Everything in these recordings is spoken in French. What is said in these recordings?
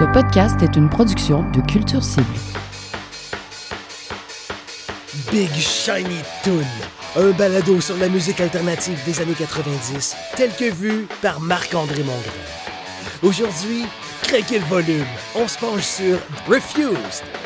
Ce podcast est une production de Culture Cible. Big Shiny Toon, un balado sur la musique alternative des années 90, tel que vu par Marc-André Mongrain. Aujourd'hui, craquez le volume, on se penche sur Refused.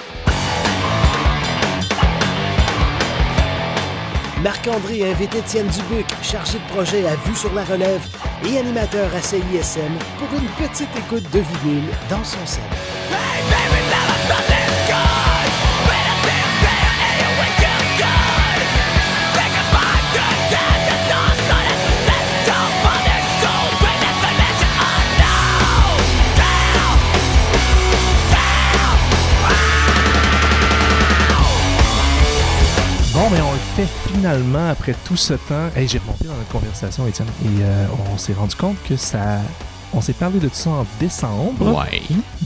Marc-André invite Étienne Dubuc, chargé de projet à Vue sur la Relève et animateur à CISM, pour une petite écoute de vinyle dans son salon. Fait finalement après tout ce temps? Hey, j'ai remonté dans notre conversation, Étienne, et euh, on s'est rendu compte que ça. On s'est parlé de tout ça en décembre Ouais,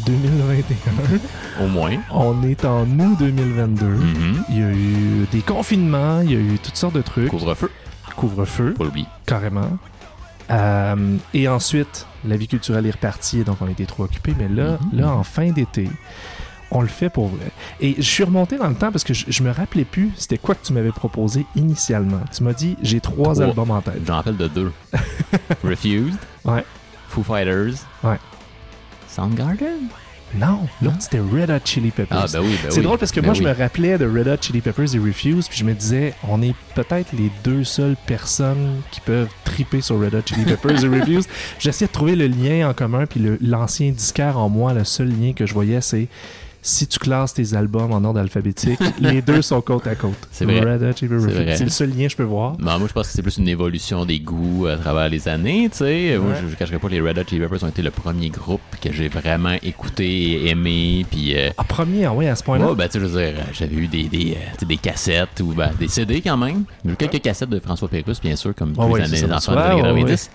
2021. au moins. on est en août 2022. Mhm. Il y a eu des confinements, il y a eu toutes sortes de trucs. Couvre-feu, Couvre-feu, pas l'oublier. carrément. Euh, et ensuite, la vie culturelle est repartie, donc on était trop occupés. Mais là, Mhm. là, en fin d'été, on le fait pour vrai. Et je suis remonté dans le temps parce que je, je me rappelais plus c'était quoi que tu m'avais proposé initialement. Tu m'as dit j'ai trois, Trois. albums en tête. J'en rappelle de deux. Refused. Ouais. Foo Fighters. Ouais. Soundgarden? Non, l'autre c'était Red Hot Chili Peppers. Ah, ben oui, ben C'est oui. drôle parce que Ben moi, oui. je me rappelais de Red Hot Chili Peppers et Refuse, puis je me disais, on est peut-être les deux seules personnes qui peuvent triper sur Red Hot Chili Peppers et Refuse. J'essayais de trouver le lien en commun, puis le- l'ancien disquaire en moi, le seul lien que je voyais, c'est si tu classes tes albums en ordre alphabétique, les deux sont côte à côte. C'est vrai. C'est le seul lien que je peux voir. Non, moi, je pense que c'est plus une évolution des goûts à travers les années, tu sais. Moi, Ouais. je ne cacherai pas, les Red Hot Chili Peppers ont été le premier groupe que j'ai vraiment écouté et aimé, puis... euh, Ah, premier, ah ouais, à ce point-là? Ouais, ben, tu sais, je veux dire, euh, j'avais eu des, des, euh, des cassettes ou ben, des CD quand même. J'ai eu quelques cassettes de François Pérusse, bien sûr, comme Ah ouais, les c'est années enfants des ouais, années ouais, 90.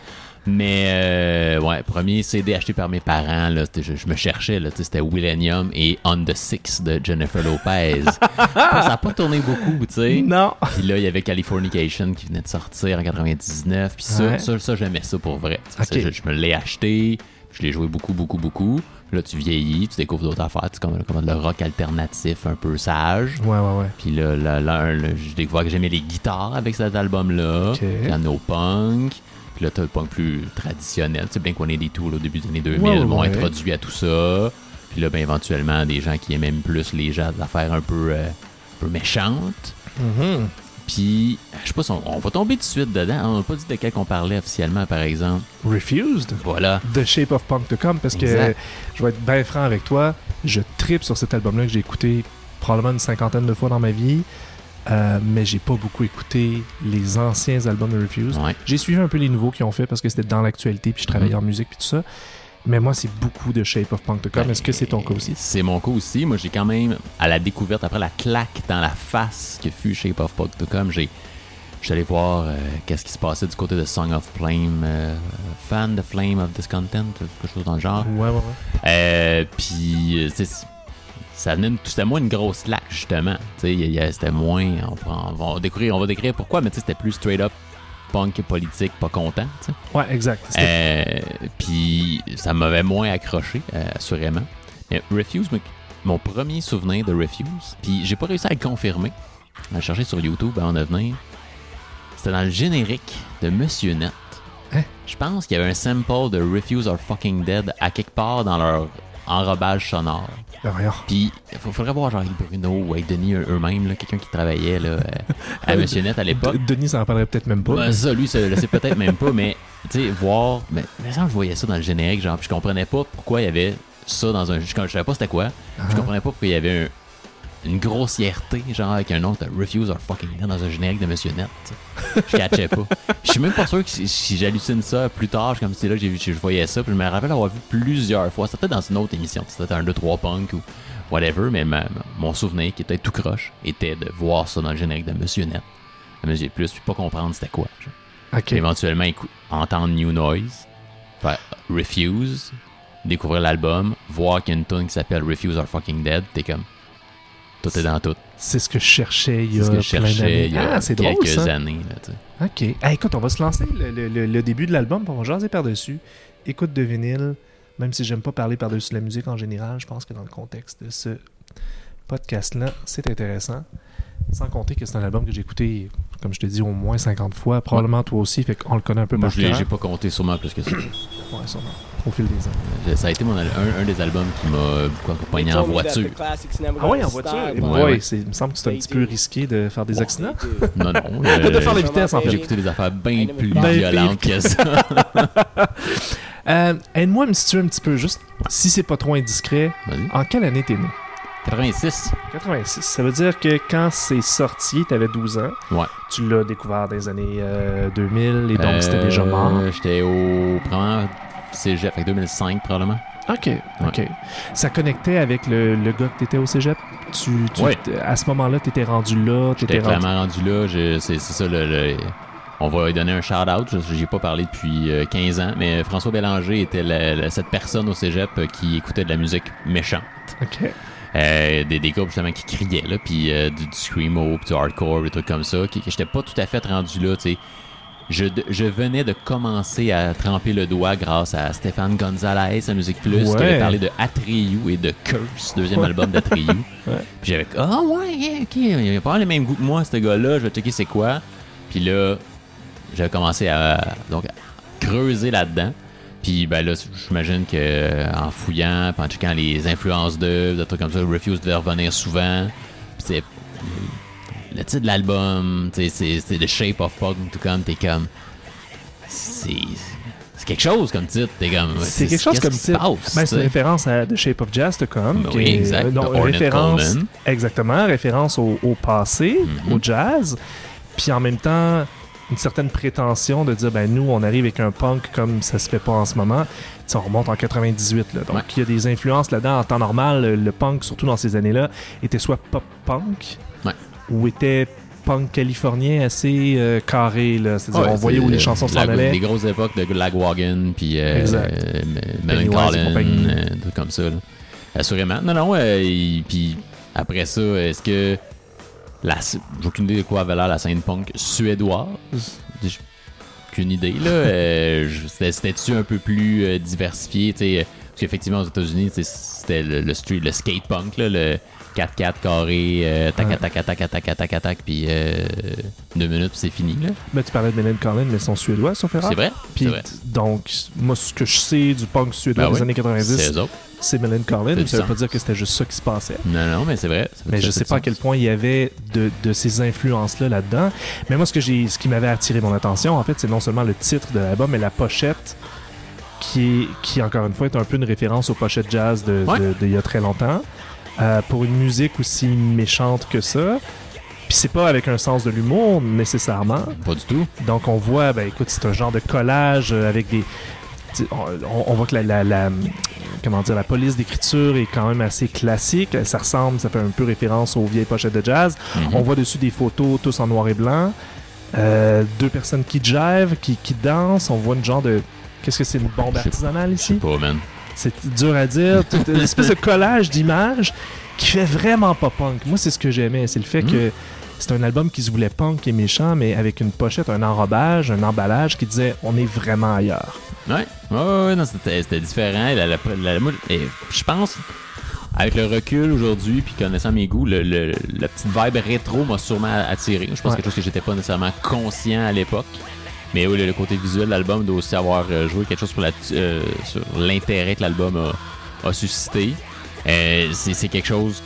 Mais, euh, ouais, premier CD acheté par mes parents, là, je, je me cherchais, là, c'était Millennium et On the Six de Jennifer Lopez. ça n'a pas tourné beaucoup, tu sais. Non. Puis là, il y avait Californication qui venait de sortir en 99. Puis ça, Ouais. ça, ça, j'aimais ça pour vrai. Tu sais, Ok. ça, je, je me l'ai acheté, je l'ai joué beaucoup, beaucoup, beaucoup. Là, tu vieillis, tu découvres d'autres affaires, tu comme, comme le rock alternatif un peu sage. Ouais, ouais, ouais. Puis là, là, là, là, j'ai découvert que j'aimais les guitares avec cet album-là. Ok. Piano punk. Le punk plus traditionnel. Tu sais, bien qu'on ait des tours au début des années 2000 Ouais, ouais, m'ont ouais. introduit à tout ça. Puis là, ben, éventuellement, des gens qui aimaient même plus les gens d'affaires un peu, euh, un peu méchantes. Mhm. Puis, je sais pas si on, on va tomber tout de suite dedans. On n'a pas dit de quel qu'on parlait officiellement, par exemple. Refused. Voilà. The Shape of Punk to Come parce que je vais être bien franc avec toi, je tripe sur cet album-là que j'ai écouté probablement une cinquantaine de fois dans ma vie, euh, mais j'ai pas beaucoup écouté les anciens albums de Refuse. Ouais. J'ai suivi un peu les nouveaux qu'ils ont fait parce que c'était dans l'actualité puis je travaillais en musique puis tout ça. Mais moi, c'est beaucoup de Shape of Punk to Come. Ben, Est-ce que c'est ton cas aussi? C'est mon cas aussi. Moi, j'ai quand même, à la découverte, après la claque dans la face que fut Shape of Punk to Come, j'ai. Je suis allé voir euh, qu'est-ce qui se passait du côté de Song of Flame, euh, Fan the Flame of Discontent, quelque chose dans le genre. Ouais, ouais, ouais. Euh, puis, ça venait, c'était moins une grosse claque, justement. C'était moins. On, va décrire, on va décrire pourquoi, mais tu sais, c'était plus straight up punk politique, pas content. Ouais, exact. Euh, puis ça m'avait moins accroché, euh, assurément. Mais Refuse, mon premier souvenir de Refuse, puis j'ai pas réussi à le confirmer. On a cherché sur YouTube avant de venir. C'était dans le générique de Monsieur Net. Hein? Je pense qu'il y avait un sample de Refuse or Fucking Dead à quelque part dans leur enrobage sonore. Ben, voyons. Puis il faudrait voir genre Bruno ou avec Denis eux-mêmes, quelqu'un qui travaillait là, euh, à Monsieur Net à l'époque. Denis, ça en parlerait peut-être même pas. Ben, ça, lui, ça le sait peut-être même pas, mais tu sais, voir. Mais, mais ça, je voyais ça dans le générique, genre, puis je comprenais pas pourquoi il y avait ça dans un. Je, je savais pas c'était quoi. Ah. Je comprenais pas pourquoi il y avait un- une grossièreté, genre, avec un nom de Refuse or Fucking Dead dans un générique de Monsieur Net. Je catchais pas. Je suis même pas sûr que si, j'hallucine ça plus tard, je- comme c'est là que j'ai vu, je voyais ça, puis je me rappelle avoir vu plusieurs fois. C'était peut-être dans une autre émission, c'était un 2-3 punk ou whatever, mais ma- mon souvenir, qui était tout croche, était de voir ça dans le générique de Monsieur Net. De Monsieur Plus, puis pas comprendre c'était quoi. éventuellement entendre New Noise, faire Refuse, découvrir l'album, voir qu'il y a une tune qui s'appelle Refuse or Fucking Dead, t'es comme. Tout est dans tout. C'est ce que je cherchais il y a ce que je plein cherchais d'années. il y a Ah, drôle quelques ça. années. Là, tu sais. OK. Ah, écoute, on va se lancer le, le- le- le début de l'album, on va jaser par-dessus. Écoute de vinyle, Même si j'aime pas parler par-dessus la musique en général, je pense que dans le contexte de ce podcast-là, c'est intéressant. Sans compter que c'est un album que j'ai écouté, comme je te dis, au moins 50 fois. Probablement toi aussi, fait qu'on le connaît un peu Moi, par je l'ai j'ai pas compté sûrement plus que ça. Ouais, sûrement. Au fil des ans. Ça a été mon, un, un des albums qui m'a beaucoup accompagné en voiture. Ah ouais, en voiture? Et Ouais, il me semble que c'est un petit peu risqué de faire des accidents. Non, non. de euh, faire la vitesse, en J'ai fait. écouté des affaires bien plus Ben violentes que ça. Euh, Aide-moi à me situer un petit peu, juste si c'est pas trop indiscret. En quelle année t'es né? 86. 86. Ça veut dire que quand c'est sorti, t'avais 12 ans. Ouais. Tu l'as découvert dans les années euh, 2000 et donc c'était déjà mort. Euh, J'étais au probablement cégep, fait que 2005 probablement. Ok, ok. Ça connectait avec le, le gars que t'étais au cégep? Tu, tu- Ouais. À ce moment-là, t'étais rendu là? J'étais T'étais rendu... clairement rendu là. C'est ça le, le- On va lui donner un shout-out. J'ai pas parlé depuis euh, 15 ans, mais François Bélanger était la- la- cette personne au cégep euh, qui écoutait de la musique méchante. Ok. Euh, des, des gars justement qui criaient là, puis euh, du, du screamo, puis du hardcore, des trucs comme ça. Qui, que j'étais pas tout à fait rendu là, tu sais. Je, je venais de commencer à tremper le doigt grâce à Stéphane Gonzalez à Musique Plus, Ouais. qui avait parlé de Atreyu et de Curse, deuxième album d'Atreyu. Ouais. Puis j'avais ah ouais, yeah, ok, il a pas les mêmes goûts que moi, ce gars-là, je vais checker c'est quoi. Puis là, j'avais commencé à, donc, à creuser là-dedans. Puis ben là, j'imagine que en fouillant, en checkant les influences d'œuvres, des trucs comme ça, Refuse devait revenir souvent. Puis c'est le titre de l'album, c'est The Shape of Punk, tout comme t'es comme c'est quelque chose comme titre, t'es comme C'est quelque chose comme titre. passe, Ben, c'est une référence à The Shape of Jazz, Stockholm. Ben qui oui, est- exact, non, référence, Coleman. exactement, référence au, au passé, Mhm. au jazz. Puis en même temps, une certaine prétention de dire, ben nous, on arrive avec un punk comme ça se fait pas en ce moment. Tu sais, on remonte en 98, là. Donc Ouais. il y a des influences là-dedans. En temps normal, le, le punk, surtout dans ces années-là, était soit pop-punk Ouais. Ou était punk californien assez euh, carré, là. C'est-à-dire, Ouais, on voyait où les euh, chansons s'en la- allaient. Les grosses époques de Lagwagon, puis euh, euh. Collin, euh, trucs comme ça. là. Assurément. Non, non, euh, et- puis après ça, est-ce que la, j'ai aucune idée de quoi avait l'air la scène punk suédoise? J'ai aucune idée, là. C'était-tu un peu plus diversifié, tu sais? Parce qu'effectivement, aux États-Unis, c'était le, le street, le skate punk, là, le 4-4 carré, euh, tac, Ouais. tac, tac, tac, tac, tac, tac, tac, puis euh, deux minutes, c'est fini, là. Ben, tu parlais de Mélène Collin, mais ils sont suédois, sauf erreur. C'est vrai? Puis, donc, moi, ce que je sais du punk suédois Ben des oui, années C'est 90, eux autres. c'est Mélène Collin. Ça mais Ça veut pas dire que c'était juste ça qui se passait. Non, non, mais c'est vrai. Mais je sais pas à quel point il y avait de, de ces influences-là là-dedans. Mais moi, ce, que j'ai, ce qui m'avait attiré mon attention, en fait, c'est non seulement le titre de l'album, mais la pochette, qui, est, qui encore une fois, est un peu une référence aux pochettes jazz de, Ouais. de- d'il y a très longtemps. Euh, pour une musique aussi méchante que ça. Puis c'est pas avec un sens de l'humour nécessairement. Pas du tout. Donc on voit, ben écoute, c'est un genre de collage euh, avec des. On, on voit que la, la- la- comment dire, la police d'écriture est quand même assez classique. Ça ressemble, ça fait un peu référence aux vieilles pochettes de jazz. Mhm. On voit dessus des photos tous en noir et blanc. Euh, deux personnes qui jivent, qui, qui dansent. On voit une genre de. Qu'est-ce que c'est une bombe artisanale Je sais ici? pas, man. C'est dur à dire. Une espèce de collage d'images qui fait vraiment pas punk. Moi, c'est ce que j'aimais. C'est le fait Mhm. que c'est un album qui se voulait punk et méchant, mais avec une pochette, un enrobage, un emballage qui disait on est vraiment ailleurs. Ouais. Ouais, non, c'était différent. La- la- la- moi, et je pense, avec le recul aujourd'hui, puis connaissant mes goûts, le, le- la petite vibe rétro m'a sûrement attiré. Je pense Ouais. quelque chose que j'étais pas nécessairement conscient à l'époque. Mais oui, le, côté visuel de l'album doit aussi avoir euh, joué quelque chose la- euh, sur l'intérêt que l'album a, a suscité. Euh, c'est c'est quelque chose.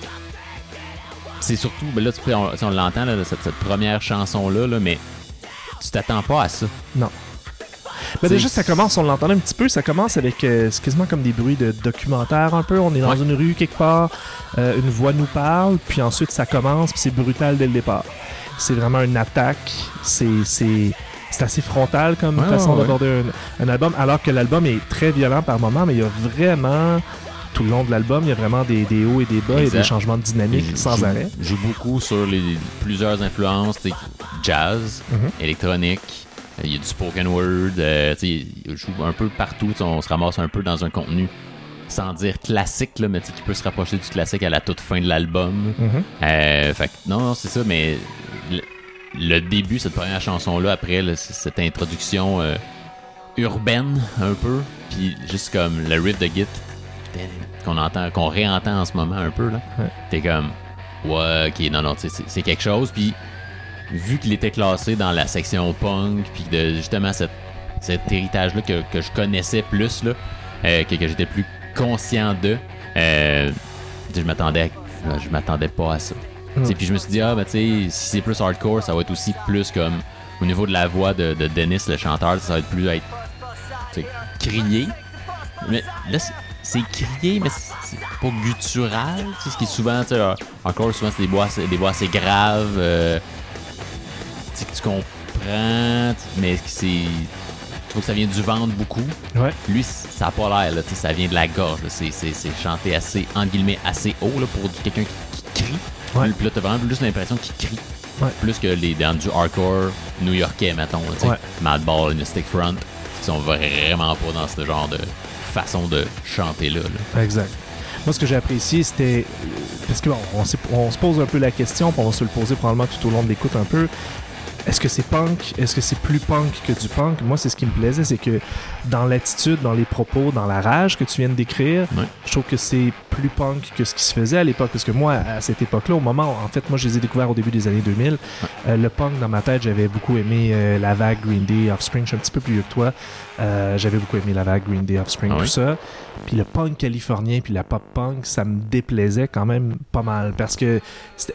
C'est surtout, ben là, tu peux- on, l'entend, là, cette, cette première chanson-là, là, mais tu t'attends pas à ça. Ben T'sais, déjà, ça commence, on l'entendait un petit peu, ça commence avec euh, quasiment comme des bruits de documentaire un peu. On est dans Ouais. une rue quelque part, euh, une voix nous parle, puis ensuite ça commence, puis c'est brutal dès le départ. C'est vraiment une attaque, c'est c'est c'est assez frontal comme Ouais, façon ouais, d'aborder un, un album, alors que l'album est très violent par moment, mais il y a vraiment tout le long de l'album, il y a vraiment des, des hauts et des bas et des changements de dynamique Il sans joue- arrêt. joue beaucoup sur les plusieurs influences, jazz, Mhm. électronique. Il y a du spoken word, euh, tu sais, il joue un peu partout. On se ramasse un peu dans un contenu sans dire classique, là, mais tu sais, qui peut se rapprocher du classique à la toute fin de l'album. Mhm. Euh, fait non, c'est ça, mais le, début, cette première chanson-là, après là, cette introduction euh, urbaine un peu, puis juste comme le riff de Git qu'on entend, qu'on réentend en ce moment un peu là. Ouais. T'es comme ouais, ok, non non, c'est quelque chose. Puis vu qu'il était classé dans la section punk, puis de justement cette, cet héritage là que, que je connaissais plus là, euh, que, que j'étais plus conscient de, euh, je m'attendais, je m'attendais pas à ça. Mm. Puis je me suis dit ah ben tu sais, si c'est plus hardcore, ça va être aussi plus comme au niveau de la voix de, de Dennis le chanteur, ça va être plus être crié. Mais là, c'est- c'est crié, mais c'est c'est pas guttural. Tu sais, ce qui est souvent, tu sais, euh, encore souvent, c'est des voix, assez- des voix assez graves. euh, tu sais, que tu comprends, mais c'est. Tu trouve que ça vient du ventre beaucoup. Ouais. Lui, ça a pas l'air, là, tu sais, ça vient de la gorge. C'est, c'est, c'est chanté assez, entre guillemets, assez haut là, pour quelqu'un qui, qui crie. Ouais. Puis là, t'as vraiment plus l'impression qu'il crie. Ouais. Plus que les dans du hardcore new-yorkais, mettons. sais. Madball, Mystic Front, qui sont vraiment pas dans ce genre de façon de chanter là. là. Exact. Moi, ce que j'ai apprécié, c'était. Parce qu'on on, s'est- on se pose un peu la question, puis on va se le poser probablement tout au long de l'écoute un peu. Est-ce que c'est punk? Est-ce que c'est plus punk que du punk? Moi, c'est ce qui me plaisait, c'est que dans l'attitude, dans les propos, dans la rage que tu viens de décrire, Ouais. je trouve que c'est plus punk que ce qui se faisait à l'époque. Parce que moi, à cette époque-là, au moment, en fait, moi, je les ai découverts au début des années 2000. Euh, le punk, dans ma tête, j'avais beaucoup aimé euh, la vague Green Day, Offspring. Je suis un petit peu plus vieux que toi. Euh, j'avais beaucoup aimé la vague Green Day, Offspring, Ah tout oui? ça. Puis le punk californien, puis la pop punk, ça me déplaisait quand même pas mal. Parce que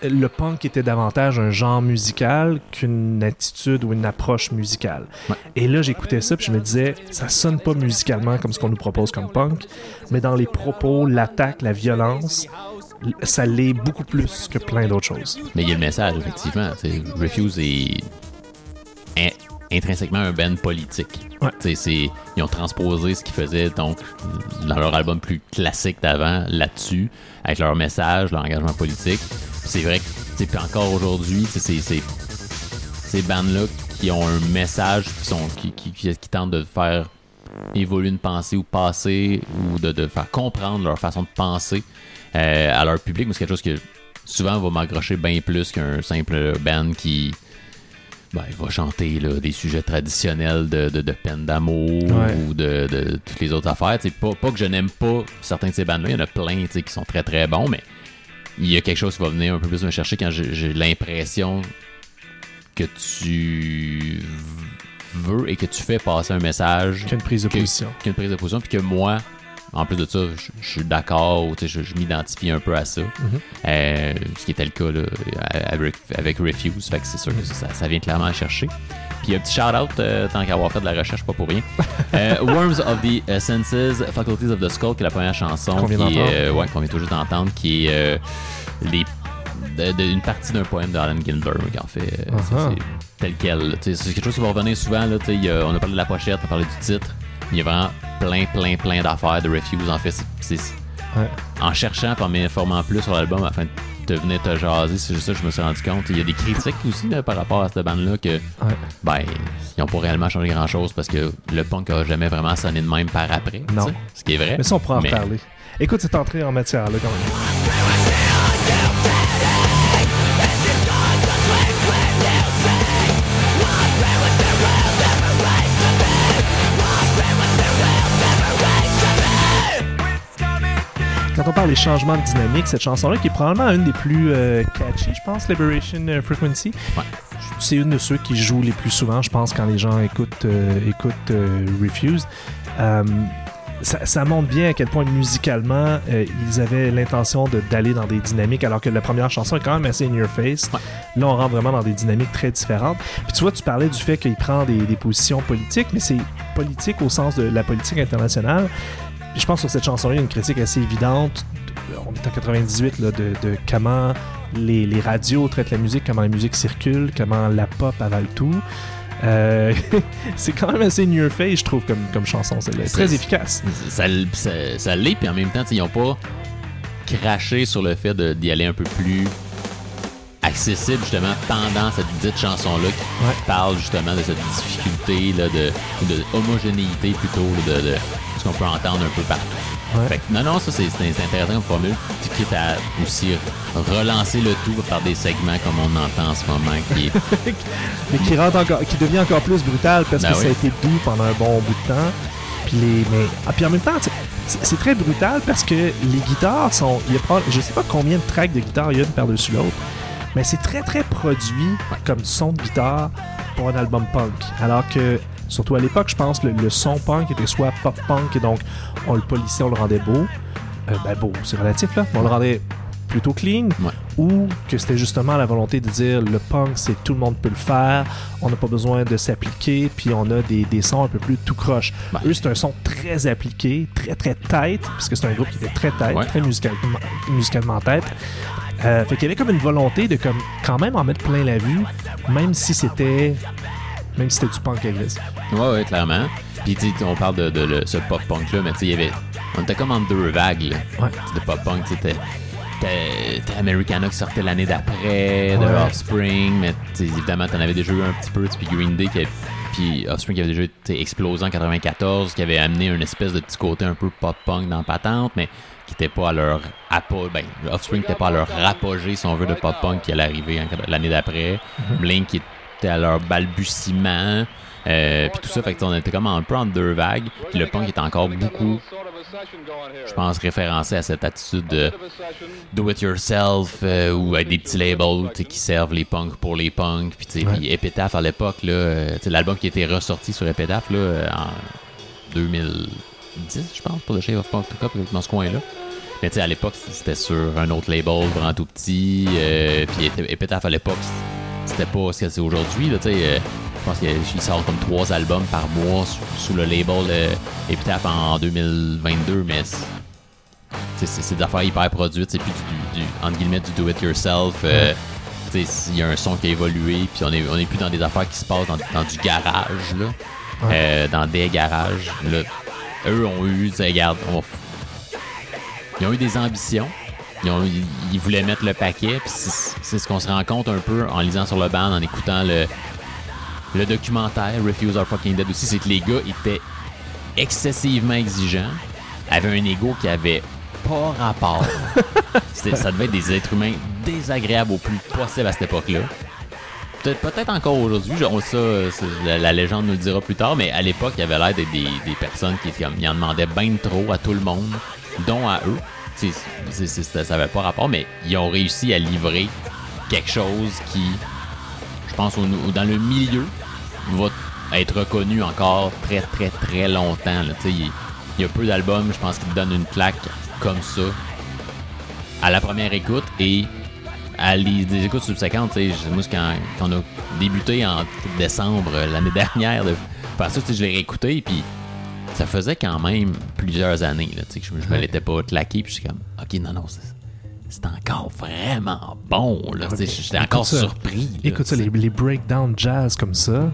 le punk était davantage un genre musical qu'une attitude ou une approche musicale. Ouais. Et là, j'écoutais ça, puis je me disais, ça sonne pas musicalement comme ce qu'on nous propose comme punk, mais dans les propos, l'attaque, la violence, ça l'est beaucoup plus que plein d'autres choses. Mais il y a le message, effectivement. Refuse est intrinsèquement un band politique. Ouais. C'est- Ils ont transposé ce qu'ils faisaient donc dans leur album plus classique d'avant là-dessus, avec leur message, leur engagement politique. C'est vrai que encore aujourd'hui, c'est ces bandes-là qui ont un message, qui, sont, qui, qui, qui- qui tentent de faire évoluer une pensée ou passer, ou de, de faire comprendre leur façon de penser euh, à leur public. C'est quelque chose que souvent va m'accrocher bien plus qu'un simple band qui ben, il va chanter là, des sujets traditionnels de, de, de peine d'amour Ouais. ou de, de toutes les autres affaires. C'est pas, pas que je n'aime pas certains de ces bandes-là, il y en a plein qui sont très très bons, mais il y a quelque chose qui va venir un peu plus me chercher quand j'ai l'impression que tu veux et que tu fais passer un message Qu'une prise de position. qu'une prise de position, puis que moi, en plus de ça, je, je suis d'accord, je, je m'identifie un peu à ça. Mhm. Euh, ce qui était le cas là, avec, avec Refuse, fait que c'est sûr que ça, ça vient clairement à chercher. Puis un petit shout-out, euh, tant qu'à avoir fait de la recherche, pas pour rien. Euh, Worms of the Senses, Faculties of the Skull, qui est la première chanson Qu'on vient ouais, vient tout juste d'entendre, qui est euh, les de- de- une partie d'un poème d'Allen Ginsberg, en fait. Uh-huh. c'est tel quel. C'est quelque chose qui va revenir souvent. Là, a- on a parlé de la pochette, on a parlé du titre. Il y a vraiment plein, plein, plein d'affaires de Refuse. En fait, c'est- c'est Ouais. en cherchant en m'informant plus sur l'album afin de venir te jaser, c'est juste ça que je me suis rendu compte. Il y a des critiques aussi là, par rapport à cette bande-là que Ouais. ben ils n'ont pas réellement changé grand-chose parce que le punk a jamais vraiment sonné de même par après. Non. Ce qui est vrai. Mais ça, on pourra en Mais- reparler. Écoute cette entrée en matière, là, quand même. Quand on parle des changements de dynamique, cette chanson-là, qui est probablement une des plus euh, catchy, je pense, Liberation euh, Frequency, Ouais. c'est une de ceux qui jouent les plus souvent, je pense, quand les gens écoutent, euh, écoutent euh, Refused. Ça, ça montre bien à quel point musicalement euh, ils avaient l'intention de- d'aller dans des dynamiques alors que la première chanson est quand même assez in your face. Ouais. Là, on rentre vraiment dans des dynamiques très différentes. Puis tu vois, tu parlais du fait qu'il prend des, des positions politiques, mais c'est politique au sens de la politique internationale. Je pense que sur cette chanson-là, il y a une critique assez évidente. On est en 98 là, de, de comment les, les radios traitent la musique, comment la musique circule, comment la pop avale tout. Euh, c'est quand même assez your face, je trouve, comme, comme chanson. C'est très efficace. ça, ça, ça l'est, puis en même temps, ils n'ont pas craché sur le fait d'y aller un peu plus accessible, justement, pendant cette dite chanson-là qui Ouais. parle justement de cette difficulté, là, de, de homogénéité plutôt, de- qu'on peut entendre un peu partout. Ouais. Fait que, non, non, ça c'est intéressant comme formule. Tu quittes à aussi relancer le tout par des segments comme on entend en ce moment, qui est mais qui rentre encore, qui devient encore plus brutal parce Ben que ça a été doux pendant un bon bout de temps. Puis les, mais, ah, puis en même temps, c'est très brutal parce que les guitares sont, il y a je sais pas combien de tracks de guitare il y a une par-dessus l'autre, mais c'est très très produit comme son de guitare pour un album punk. Alors que surtout à l'époque, je pense le, le son punk était soit pop punk et donc on le polissait, on le rendait beau. Euh, ben beau, c'est relatif là. On le rendait plutôt clean Ouais. ou que c'était justement la volonté de dire le punk c'est tout le monde peut le faire on n'a pas besoin de s'appliquer puis on a des, des sons un peu plus tout croche Ouais. eux c'est un son très appliqué très très tight parce que c'est un groupe qui était très tight Ouais. très musicalement, musicalement tête euh, fait qu'il y avait comme une volonté de comme quand même en mettre plein la vue même si c'était même si c'était du punk agressif Ouais, ouais, clairement. Puis, on parle de, ce pop-punk-là, mais tu sais, il y avait. On était comme en deux vagues, là, Ouais. de pop-punk. T'as Americana qui sortait l'année d'après, de Ouais. Offspring, mais évidemment, t'en avais déjà eu un petit peu, puis Green Day, qui avait- puis Offspring qui avait déjà été explosé en 94, qui avait amené une espèce de petit côté un peu pop-punk dans Patente, mais qui était pas à leur apogée. Ben, Offspring n'était pas à leur apogée, si on veut, de pop-punk qui allait arriver l'année d'après. Blink qui à leur balbutiement. Euh, puis tout ça, fait que on était comme un peu en deux vagues. Puis le punk était encore beaucoup, je pense, référencé à cette attitude de do it yourself euh, ou avec des petits labels qui servent les punks pour les punks. Puis, Ouais. Epitaph à l'époque, là, euh, l'album qui était ressorti sur Epitaph là, en 2010, je pense, pour le Shave of Punk Cup, dans ce coin-là. Mais tu sais, à l'époque, c'était sur un autre label, vraiment tout petit. euh, puis Epitaph à l'époque, c'était pas ce que c'est aujourd'hui. tu sais, euh, je pense qu'il sort comme trois albums par mois sous, sous le label euh, Epitaph en 2022, mais c'est- des affaires hyper produites. C'est plus du, du- entre guillemets, du do-it-yourself. euh, Il y a un son qui a évolué, puis on est, on est plus dans des affaires qui se passent dans, dans du garage, là, euh, dans des garages. Là, eux ont eu, regarde, on ils ont eu des ambitions. Ils, ont- ils- ils voulaient mettre le paquet. C'est ce qu'on se rend compte un peu en lisant sur le band, en écoutant le, le documentaire Refuse Are Fucking Dead aussi, c'est que les gars étaient excessivement exigeants, avaient un ego qui avait pas rapport. Ça devait être des êtres humains désagréables au plus possible à cette époque-là. Peut-être encore aujourd'hui, ça, la, la légende nous le dira plus tard, mais à l'époque, il y avait l'air d'être des, des personnes qui ils en demandaient bien trop à tout le monde, dont à eux. C'est- ça n'avait pas rapport, mais ils ont réussi à livrer quelque chose qui, je pense, dans le milieu, va être reconnu encore très, très, très longtemps. là. Il il y a peu d'albums, je pense, qui te donnent une plaque comme ça à la première écoute et à les, des écoutes subséquentes. Moi, quand, quand on a débuté en décembre euh, l'année dernière, de faire je l'ai réécouté puis ça faisait quand même plusieurs années là, tu sais, que je, je me l'étais pas claqué puis je suis comme, ok, non, non, c'est c'est encore vraiment bon. là, J'étais encore ça. surpris. là, écoute ça les, les breakdowns jazz comme ça.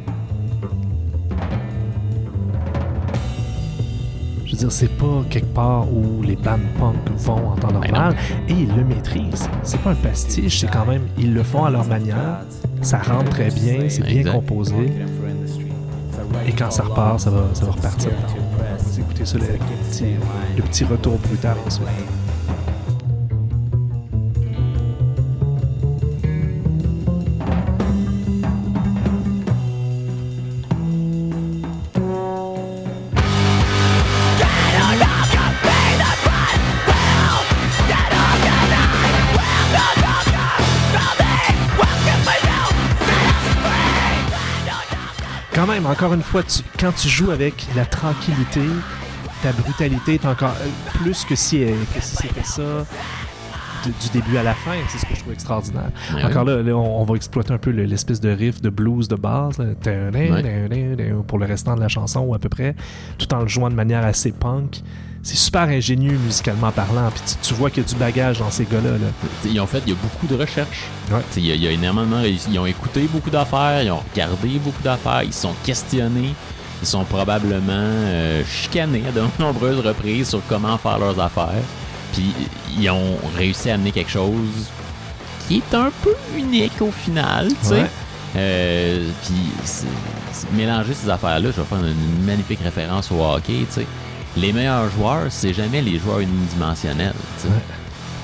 Je veux dire c'est pas quelque part où les bands punk vont en temps Ben normal et ils le maîtrisent. C'est pas un pastiche c'est quand même ils le font à leur manière. Ça rentre très bien c'est bien composé. Et quand ça repart ça va, ça va repartir vous écoutez ça le, petit, le petit retour brutal. Quand même, encore une fois, quand tu joues avec la tranquillité, ta brutalité est encore euh, plus que si, euh, que si c'était ça du début à la fin. C'est ce que je trouve extraordinaire. Ouais. Encore là, là, on, va exploiter un peu le- l'espèce de riff de blues de base, là. Ouais. pour le restant de la chanson ou à peu près, tout en le jouant de manière assez punk. C'est super ingénieux musicalement parlant. Puis tu, tu vois qu'il y a du bagage dans ces gars-là. là. Ont fait, il y a beaucoup de recherches. Il y, a- il y a énormément. Ils ont écouté beaucoup d'affaires, ils ont regardé beaucoup d'affaires, ils se sont questionnés, ils sont probablement euh, chicanés à de nombreuses reprises sur comment faire leurs affaires. Puis ils ont réussi à amener quelque chose qui est un peu unique au final, tu sais. Ouais. Euh, puis mélanger ces affaires-là, je vais faire une magnifique référence au hockey, tu sais. les meilleurs joueurs, c'est jamais les joueurs unidimensionnels. tu sais.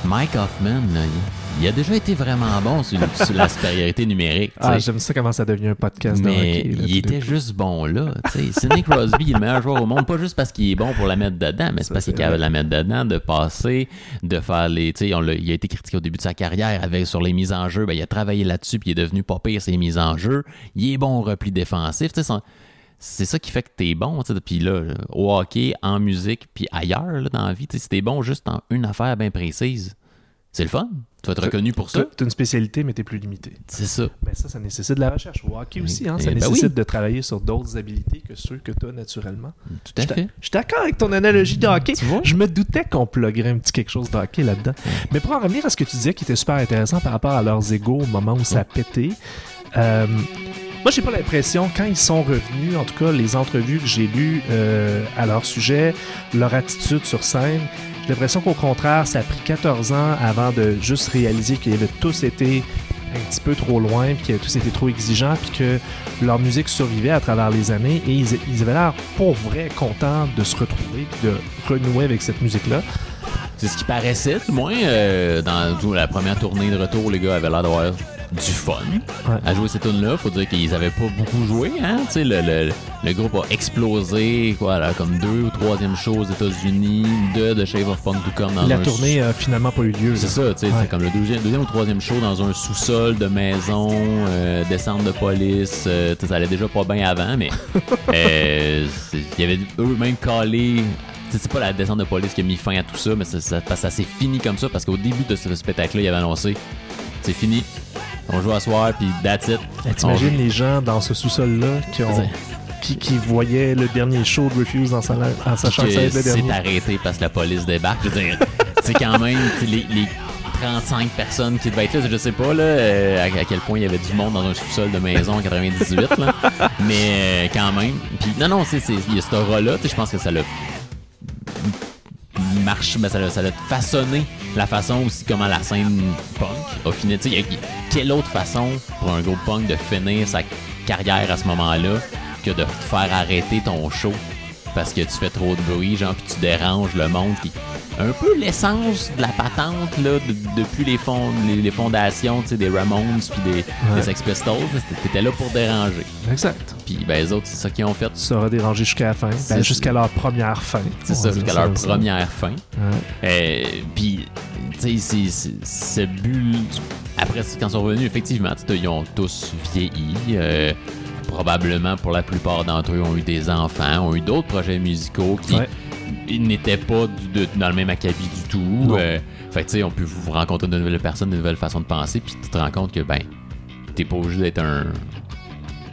Mike Hoffman, là, il, il a déjà été vraiment bon sur, sur la supériorité numérique. Ah, j'aime ça comment ça devient un podcast de mais hockey. là, il était juste bon là. Sidney Crosby, il est le meilleur joueur au monde, pas juste parce qu'il est bon pour la mettre dedans, mais c'est parce qu'il est capable de la mettre dedans, de passer, de faire les. on il a été critiqué au début de sa carrière avec, sur les mises en jeu. Ben, il a travaillé là-dessus, puis il est devenu pas pire ses mises en jeu. Il est bon au repli défensif. son- C'est ça qui fait que t'es bon. Puis là, au hockey, en musique, puis ailleurs là, dans la vie, si t'es bon juste en une affaire bien précise, c'est le fun. Tu vas être reconnu pour ça. T'as t'as une spécialité, mais t'es plus limité. C'est ça. Mais ça, ça nécessite de la recherche. Au hockey aussi, hein, Eh ça ben nécessite oui. de travailler sur d'autres habiletés que ceux que tu as naturellement. Tout à fait. je suis d'accord avec ton analogie de hockey. Tu vois? Je me doutais qu'on pluguerait un petit quelque chose de hockey là-dedans. Mais pour en revenir à ce que tu disais qui était super intéressant par rapport à leurs égaux au moment où ça a pété, euh, moi, j'ai pas l'impression, quand ils sont revenus, en tout cas, les entrevues que j'ai lues euh, à leur sujet, leur attitude sur scène, j'ai l'impression qu'au contraire, ça a pris 14 ans avant de juste réaliser qu'ils avaient tous été un petit peu trop loin, puis qu'ils avaient tous été trop exigeants, puis que leur musique survivait à travers les années, et ils, ils avaient l'air pour vrai contents de se retrouver, puis de renouer avec cette musique-là. C'est ce qui paraissait, du moins, euh, dans la première tournée de retour, les gars avaient l'air d'avoir du fun Ouais. à jouer cette tune là Faut dire qu'ils avaient pas beaucoup joué, hein. Tu sais, le, le, le groupe a explosé, quoi, là, comme deux ou troisième show aux États-Unis, de The Shave of Punk to Come dans La un tournée a finalement pas eu lieu. c'est ça, tu sais, Ouais. c'est comme le deuxième, deuxième ou troisième show dans un sous-sol de maison, euh, descente de police. euh, ça allait déjà pas bien avant, mais euh, il y avait eux-mêmes calé. C'est pas la descente de police qui a mis fin à tout ça, mais ça, s'est fini comme ça parce qu'au début de ce spectacle-là, il avait annoncé c'est fini, on joue à soir, puis that's it. On T'imagines les gens dans ce sous-sol-là qui, ont- qui, qui voyaient le dernier show de Refuse en, sa- en sachant que ça que allait être le c'est dernier. arrêté parce que la police débarque. Je veux dire, c'est quand même les, les 35 personnes qui devaient être là, je sais pas là, euh, à, à quel point il y avait du monde dans un sous-sol de maison en 98, là. mais euh, quand même. Puis non, non, c'est, c'est- il y a cette aura-là, je pense que ça l'a marche, ben, ça l'a ça l'a façonné la façon aussi comment la scène punk a fini. Y a- quelle autre façon pour un groupe punk de finir sa carrière à ce moment-là? Que de te faire arrêter ton show parce que tu fais trop de bruit, genre, puis tu déranges le monde. Un peu l'essence de la patente, là, de- depuis les, fonds, les, les fondations, tu sais, des Ramones puis des, des Sex Pistols, c'était- t'étais là pour déranger. Exact. Puis, ben, les autres, c'est ça qu'ils ont fait. Ça aura dérangé jusqu'à la fin. Ben, jusqu'à leur première fin. C'est ça, jusqu'à leur ça. première fin. Ouais. Euh, Puis, tu sais, ce but. Après, quand ils sont revenus, effectivement, ils ont tous vieilli. euh, probablement, pour la plupart d'entre eux, ont eu des enfants, ont eu d'autres projets musicaux qui Ouais. n'étaient pas du- de- dans le même acabit du tout. Euh, fait que, tu sais, on peut vous rencontrer de nouvelles personnes, de nouvelles façons de penser, puis tu te rends compte que, ben, t'es pas obligé d'être un,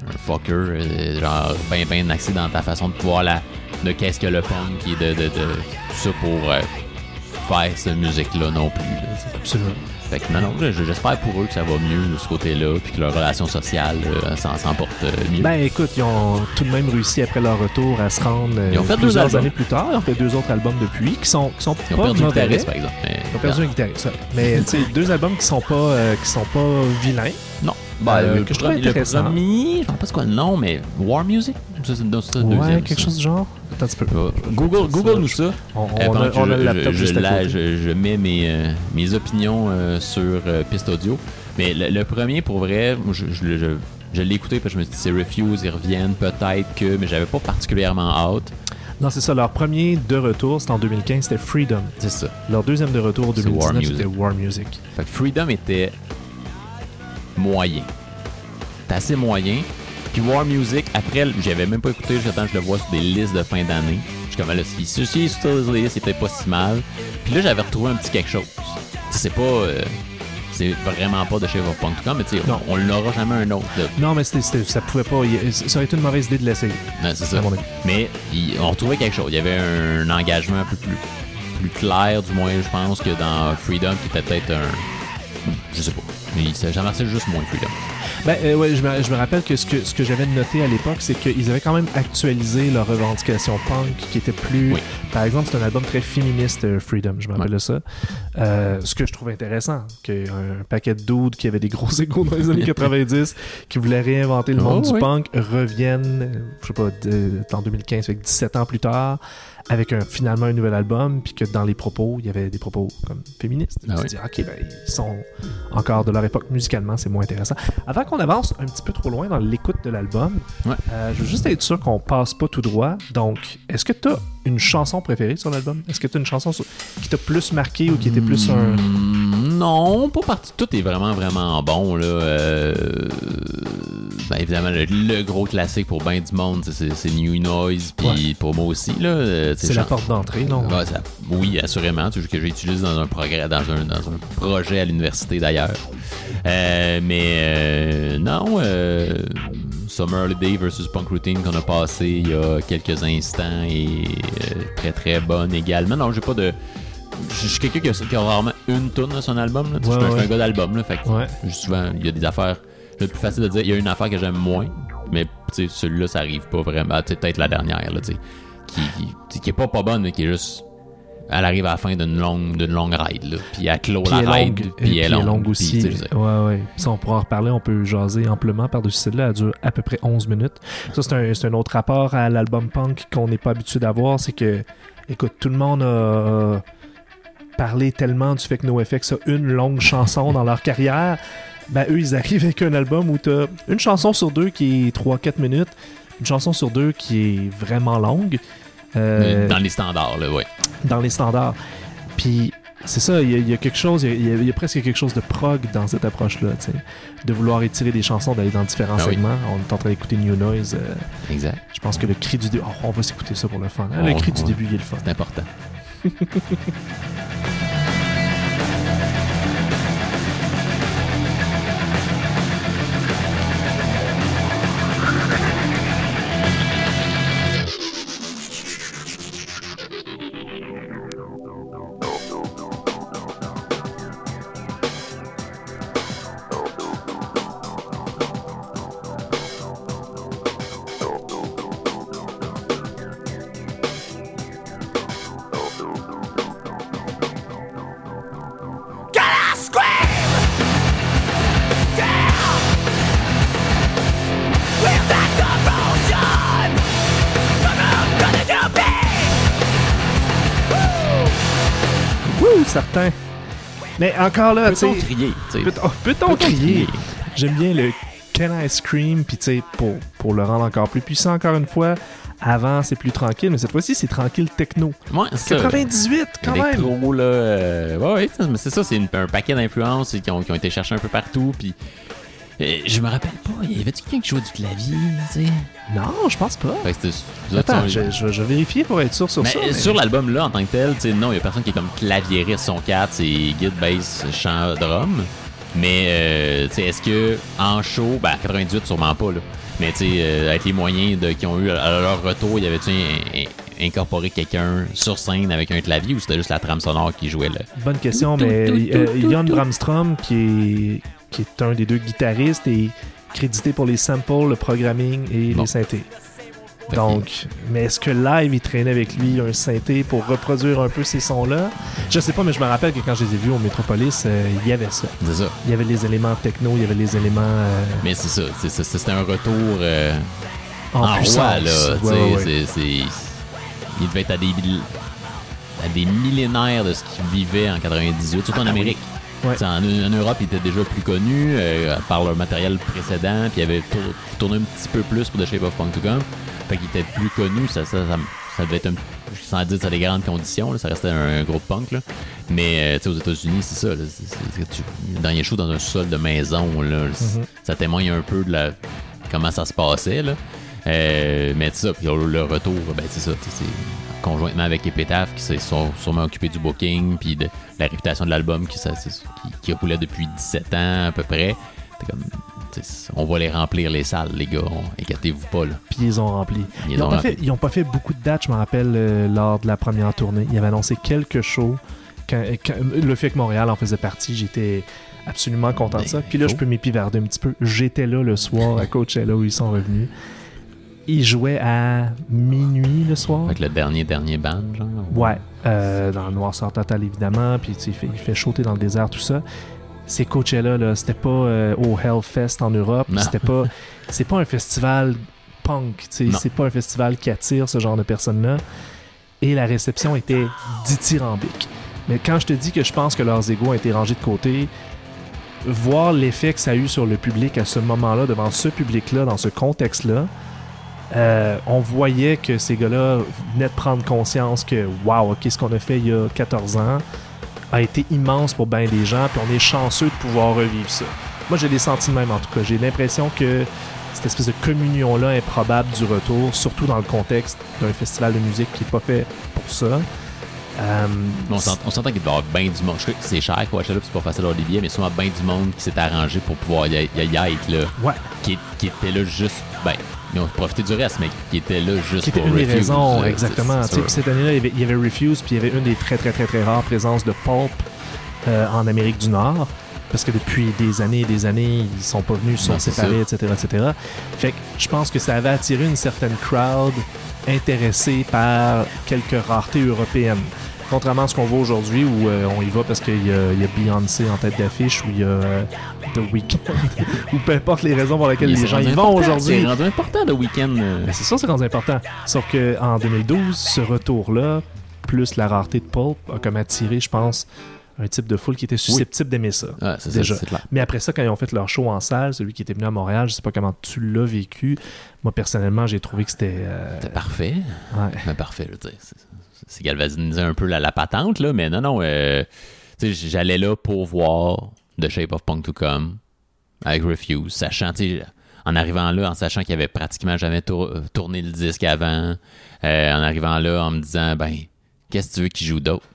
un fucker, euh, genre, ben, ben axé dans ta façon de voir la, de qu'est-ce que le punk et de, de, de tout ça pour euh, faire cette musique-là non plus. là. Absolument. fait que non, non, je- j'espère pour eux que ça va mieux de ce côté-là, puis que leur relation sociale euh, s'en porte euh, mieux. Ben écoute, ils ont tout de même réussi après leur retour à se rendre euh, Ils ont fait deux plusieurs albums. années plus tard. Ils ont fait deux autres albums depuis qui sont, qui sont Ils ont pas perdu le mauvais. guitariste, par exemple. mais- Ils ont perdu un guitariste. ouais. Mais tu sais, deux albums qui sont pas, euh, qui sont pas vilains. Non. Ben, Euh, que je trouve premier- le intéressant. premier, je ne sais pas c'est quoi le nom, mais War Music? Ça, c'est Ouais, quelque ça. chose du genre. Attends Google, Google nous ça. On, Euh, on a, je, le laptop je- juste je à la- côté. je- je mets mes, euh, mes opinions euh, sur euh, piste audio. Mais le, le premier, pour vrai, je, l'ai écouté parce que je me suis dit, c'est Refuse, ils reviennent, peut-être que, mais j'avais pas particulièrement hâte. Non, c'est ça. Leur premier de retour, c'était en 2015, c'était Freedom. C'est ça. Leur deuxième de retour en C'est War 2019, Music. c'était War Music. Fait que Freedom était moyen. C'était assez moyen. Puis War Music, après, j'avais même pas écouté que je le vois sur des listes de fin d'année. Je suis comme, là, si ceci sur les listes, c'était pas si mal. Puis là, j'avais retrouvé un petit quelque chose. C'est pas. euh, c'est vraiment pas de Shave of Punk mais tu on, on l'aura jamais un autre. là. Non, mais c'était, c'était- ça pouvait pas. Ça aurait été une mauvaise idée de l'essayer, Non, c'est ça. Mais il- on retrouvait quelque chose. Il y avait un engagement un peu plus, plus clair, du moins, je pense, que dans Freedom, qui était peut-être un. Je sais pas. Mais marchait juste moins Freedom. Ben, euh, ouais, je me, je me rappelle que ce que, ce que j'avais noté à l'époque, c'est qu'ils avaient quand même actualisé leur revendication punk, qui était plus. Oui. Par exemple, c'est un album très féministe, euh, Freedom, je me rappelle de ça. Euh, ce que je trouve intéressant, qu'un paquet de dudes qui avaient des gros égaux dans les années 90, qui voulaient réinventer le monde Oh, du oui. punk, reviennent, euh, je sais pas, de- en 2015, avec 17 ans plus tard, avec un, finalement un nouvel album, puis que dans les propos, il y avait des propos comme féministes. Ah tu oui. te dis, ok, ben, ils sont encore de leur époque musicalement, c'est moins intéressant. Avant qu'on avance un petit peu trop loin dans l'écoute de l'album, Ouais. euh, je veux juste être sûr qu'on passe pas tout droit. Donc, est-ce que tu as une chanson préférée sur l'album? Est-ce que tu as une chanson sur- qui t'a plus marqué ou qui était plus un. Hmm, Non, pas parti. Tout est vraiment, vraiment bon. Là. Euh, ben, évidemment, le, le gros classique pour ben du monde, c'est- New Noise. Puis pour moi aussi, là, euh, C'est la porte d'entrée, non Ouais, ça- oui, assurément. Que j'ai utilisé dans un progrès, dans un, dans un projet à l'université d'ailleurs. Euh, mais euh, non, euh, Summer Holiday versus Punk Routine qu'on a passé il y a quelques instants est très très bonne également. Non, j'ai pas de. Je suis quelqu'un qui a, qui a rarement une tonne de son album. Là. Ouais, je suis un- ouais. gars d'album. Là, fait que Ouais. souvent, il y a des affaires. Le plus facile de dire, il y a une affaire que j'aime moins, mais celui-là, ça arrive pas vraiment. Tu sais, peut-être la dernière, là, qui, qui, qui est pas pas bonne, mais qui est juste. Elle arrive à la fin d'une longue, d'une longue ride, là. Puis elle clôt Puis la ride, longue, puis elle est longue, puis, aussi. dire, ouais, ouais. On pourra en reparler, on peut jaser amplement par-dessus celle-là. Elle dure à peu près 11 minutes. Ça, c'est un, c'est un autre rapport à l'album punk qu'on n'est pas habitué d'avoir. C'est que, écoute, tout le monde a parlé tellement du fait que NoFX a une longue chanson dans leur carrière. Ben, eux, ils arrivent avec un album où t'as une chanson sur deux qui est 3-4 minutes, une chanson sur deux qui est vraiment longue. Euh, Dans les standards, là, ouais. dans les standards. Puis c'est ça, il y, a- il y a quelque chose, il y a, il y a presque quelque chose de prog dans cette approche-là, de vouloir étirer des chansons, d'aller dans différents Ah oui. segments. On est en train d'écouter New Noise. euh, Exact. je pense que le cri du début, on va s'écouter ça pour le fun. hein. Le On- cri du début, il est le fun. C'est important. certain. Mais encore là, tu sais, Peut-on peut-on Peut-on crier? J'aime bien le Can I Scream, puis tu sais, pour, pour le rendre encore plus puissant, encore une fois, avant c'est plus tranquille, mais cette fois-ci c'est tranquille techno. Ouais, c'est ça. 98 quand même! Électro, là. euh, ouais, ouais, mais c'est ça, c'est un paquet d'influences qui ont, qui ont été cherchées un peu partout. Puis. Euh, je me rappelle pas, y avait-tu quelqu'un qui jouait du clavier, tu sais? Non, je pense pas. Fait que c'était- vous autres, Attends, je, je, je vais vérifier pour être sûr sur Mais ça. mais- sur l'album là en tant que tel, tu sais, non, il y a personne qui est comme claviériste son 4, c'est guide, bass, chant, drum. Mais euh, tu sais, est-ce que en show, ben 98 sûrement pas là. Mais tu sais, euh, avec les moyens de, qu'ils ont eu à leur retour, il y avait-tu un- un- incorporé quelqu'un sur scène avec un clavier ou c'était juste la trame sonore qui jouait là? Bonne question, Tout, mais tout, euh, tout, tout, Jon tout. Bramstrom, qui est, qui est un des deux guitaristes, est crédité pour les samples, le programming et Bon. les synthés. Donc, mais est-ce que live, il traînait avec lui un synthé pour reproduire un peu ces sons-là? Je sais pas, mais je me rappelle que quand je les ai vus au Metropolis, euh, il y avait ça. C'est ça. Il y avait les éléments techno, il y avait les éléments euh, Mais c'est ça, c'est ça, c'était un retour euh, en, en puissance. roi, là. Ouais, Il devait être à des, à des millénaires de ce qu'il vivait en 98, surtout en Amérique. Ah Ouais. En, en Europe, il était déjà plus connu euh, par leur matériel précédent, puis il avait tour- tourné un petit peu plus pour The Shape of Punk to Come. Fait qu'il était plus connu, ça, ça, ça, ça devait être un, sans dire que ça a des grandes conditions, là, ça restait un, groupe punk. Là. Mais euh, aux États-Unis, c'est ça. Là, c'est- tu, dans les shows dans un sol de maison, là, c- Mhm. ça témoigne un peu de la, comment ça se passait. Là. Euh, mais c'est ça, puis le, retour, ben, c'est ça. conjointement avec Epitaph qui s'est sont sûrement occupé du booking, puis de la réputation de l'album qui, qui, qui roulait depuis 17 ans à peu près. Comme, on va les remplir les salles, les gars. Inquiétez-vous pas. Là. Puis ils ont rempli. Ils Ils, ont pas rempli. fait, ils ont pas fait beaucoup de dates, je me rappelle, euh, lors de la première tournée. Ils avaient annoncé quelques shows. Quand, quand- le fait que Montréal en faisait partie, j'étais absolument content de Ben, ça. Puis là, faut. je peux m'épivarder un petit peu. J'étais là le soir à Coachella où ils sont revenus. Ils jouaient à minuit le soir. Avec le dernier, dernier band, genre. Ouais, euh, dans le noirceur total évidemment, puis il fait, il fait dans le désert, tout ça. Ces Coachella, là, c'était pas euh, au Hellfest en Europe, c'était pas, c'est pas un festival punk, c'est pas un festival qui attire ce genre de personnes-là. et la réception était dithyrambique. Mais quand je te dis que je pense que leurs égos ont été rangés de côté, voir l'effet que ça a eu sur le public à ce moment-là, devant ce public-là, dans ce contexte-là, euh, on voyait que ces gars-là venaient de prendre conscience que, wow, ok, ce qu'on a fait il y a 14 ans a été immense pour bien des gens, puis on est chanceux de pouvoir revivre ça. Moi, j'ai des sentiments même, en tout cas. J'ai l'impression que cette espèce de communion-là improbable du retour, surtout dans le contexte d'un festival de musique qui n'est pas fait pour ça. Euh, On s'ent- on s'entend qu'il doit y avoir bien du monde. Je sais que c'est cher, Coachella, puis c'est pas facile d'avoir des billets, mais souvent bien du monde qui s'est arrangé pour pouvoir y, y- y être là. ouais, Qui, qui était là juste. Ben, ils ont profité du reste, mais qui était là juste qui était pour une des raisons, exactement. cette année-là, il y avait- il y avait Refuse, puis il y avait une des très, très, très, très rares présences de Pulp euh, en Amérique du Nord. Parce que depuis des années et des années, ils sont pas venus, ils sont séparés, etc., etc. Fait que je pense que ça avait attiré une certaine crowd intéressée par quelques raretés européennes. Contrairement à ce qu'on voit aujourd'hui, où euh, on y va parce qu'il y, a- il y a Beyoncé en tête d'affiche, ou il y a euh, The Weeknd, ou peu importe les raisons pour lesquelles les gens y vont aujourd'hui. C'est rendu important le week-end. euh, Ben, c'est ça, c'est rendu important. Sauf que en 2012, ce retour-là, plus la rareté de Pulp, a comme attiré, je pense, un type de foule qui était susceptible d'aimer ça. Ouais, c'est Déjà. ça, clair. Mais après ça, quand ils ont fait leur show en salle, celui qui était venu à Montréal, je sais pas comment tu l'as vécu. Moi, personnellement, j'ai trouvé que c'était. euh, C'était parfait. ouais. Ben, parfait, je veux dire. C'est- galvaniser un peu la, la patente, là, mais non, non. euh, j'allais là pour voir The Shape of Punk to Come avec Refuse, sachant, en arrivant là, en sachant qu'il avait pratiquement jamais euh, tourné le disque avant, euh, en arrivant là, en me disant, ben, qu'est-ce que tu veux qu'ils jouent d'autre?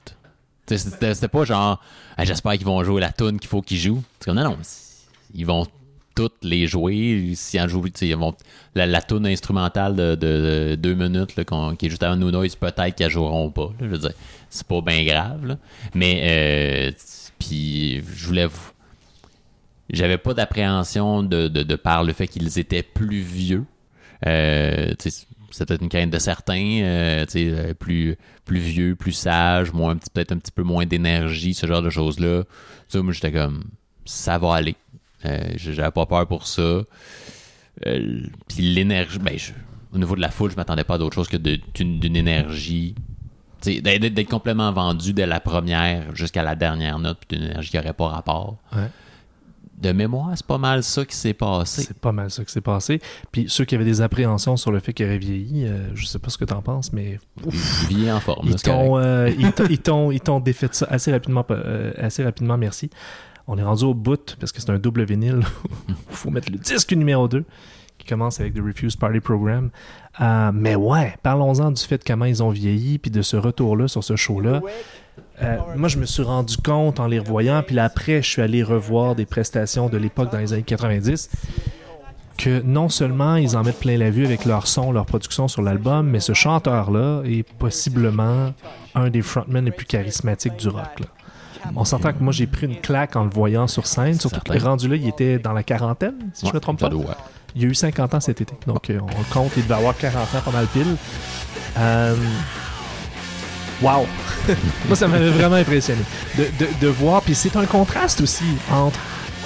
C'était pas genre, j'espère qu'ils vont jouer la tune qu'il faut qu'ils jouent. Non, non, ils vont toutes les jouer. S'ils en ils vont, la, la tune instrumentale de, de- de deux minutes là, qui est juste avant No Noise, peut-être qu'elles joueront pas. je veux dire, c'est pas bien grave. Mais, euh, puis, je voulais vous. J'avais pas d'appréhension de, de, par le fait qu'ils étaient plus vieux. Euh, c'est peut-être une crainte de certains, euh, euh, plus, plus vieux, plus sage, peut-être un petit peu moins d'énergie, ce genre de choses-là. Moi, j'étais comme, ça va aller. Euh, J'avais pas peur pour ça. Euh, Puis l'énergie, ben, je- au niveau de la foule, je m'attendais pas à d'autre chose que d'une énergie. D'être complètement vendu dès la première jusqu'à la dernière note, puis d'une énergie qui n'aurait pas rapport. Ouais. De mémoire, c'est pas mal ça qui s'est passé. C'est pas mal ça qui s'est passé. Puis ceux qui avaient des appréhensions sur le fait qu'il aurait vieilli, euh, je sais pas ce que t'en penses, mais Vie en forme. ils t'ont euh, défait ça assez rapidement euh, assez rapidement merci on est rendu au bout parce que c'est un double vinyle il faut mettre le disque numéro 2 qui commence avec The Refuse Party Program Euh, mais ouais parlons-en du fait de comment ils ont vieilli puis de ce retour là sur ce show là moi je me suis rendu compte en les revoyant puis après je suis allé revoir des prestations de l'époque dans les années 90 que non seulement ils en mettent plein la vue avec leur son, leur production sur l'album, mais ce chanteur-là est possiblement un des frontmen les plus charismatiques du rock. là. On s'entend que moi j'ai pris une claque en le voyant sur scène, surtout que rendu là, il était dans la quarantaine, si je Ouais, me trompe pas. doit. Il a eu 50 ans cet été, donc euh, on le compte, il devait avoir 40 ans pas mal pile. Euh, Wow! Moi, ça m'avait vraiment impressionné. De, de, de voir, puis c'est un contraste aussi entre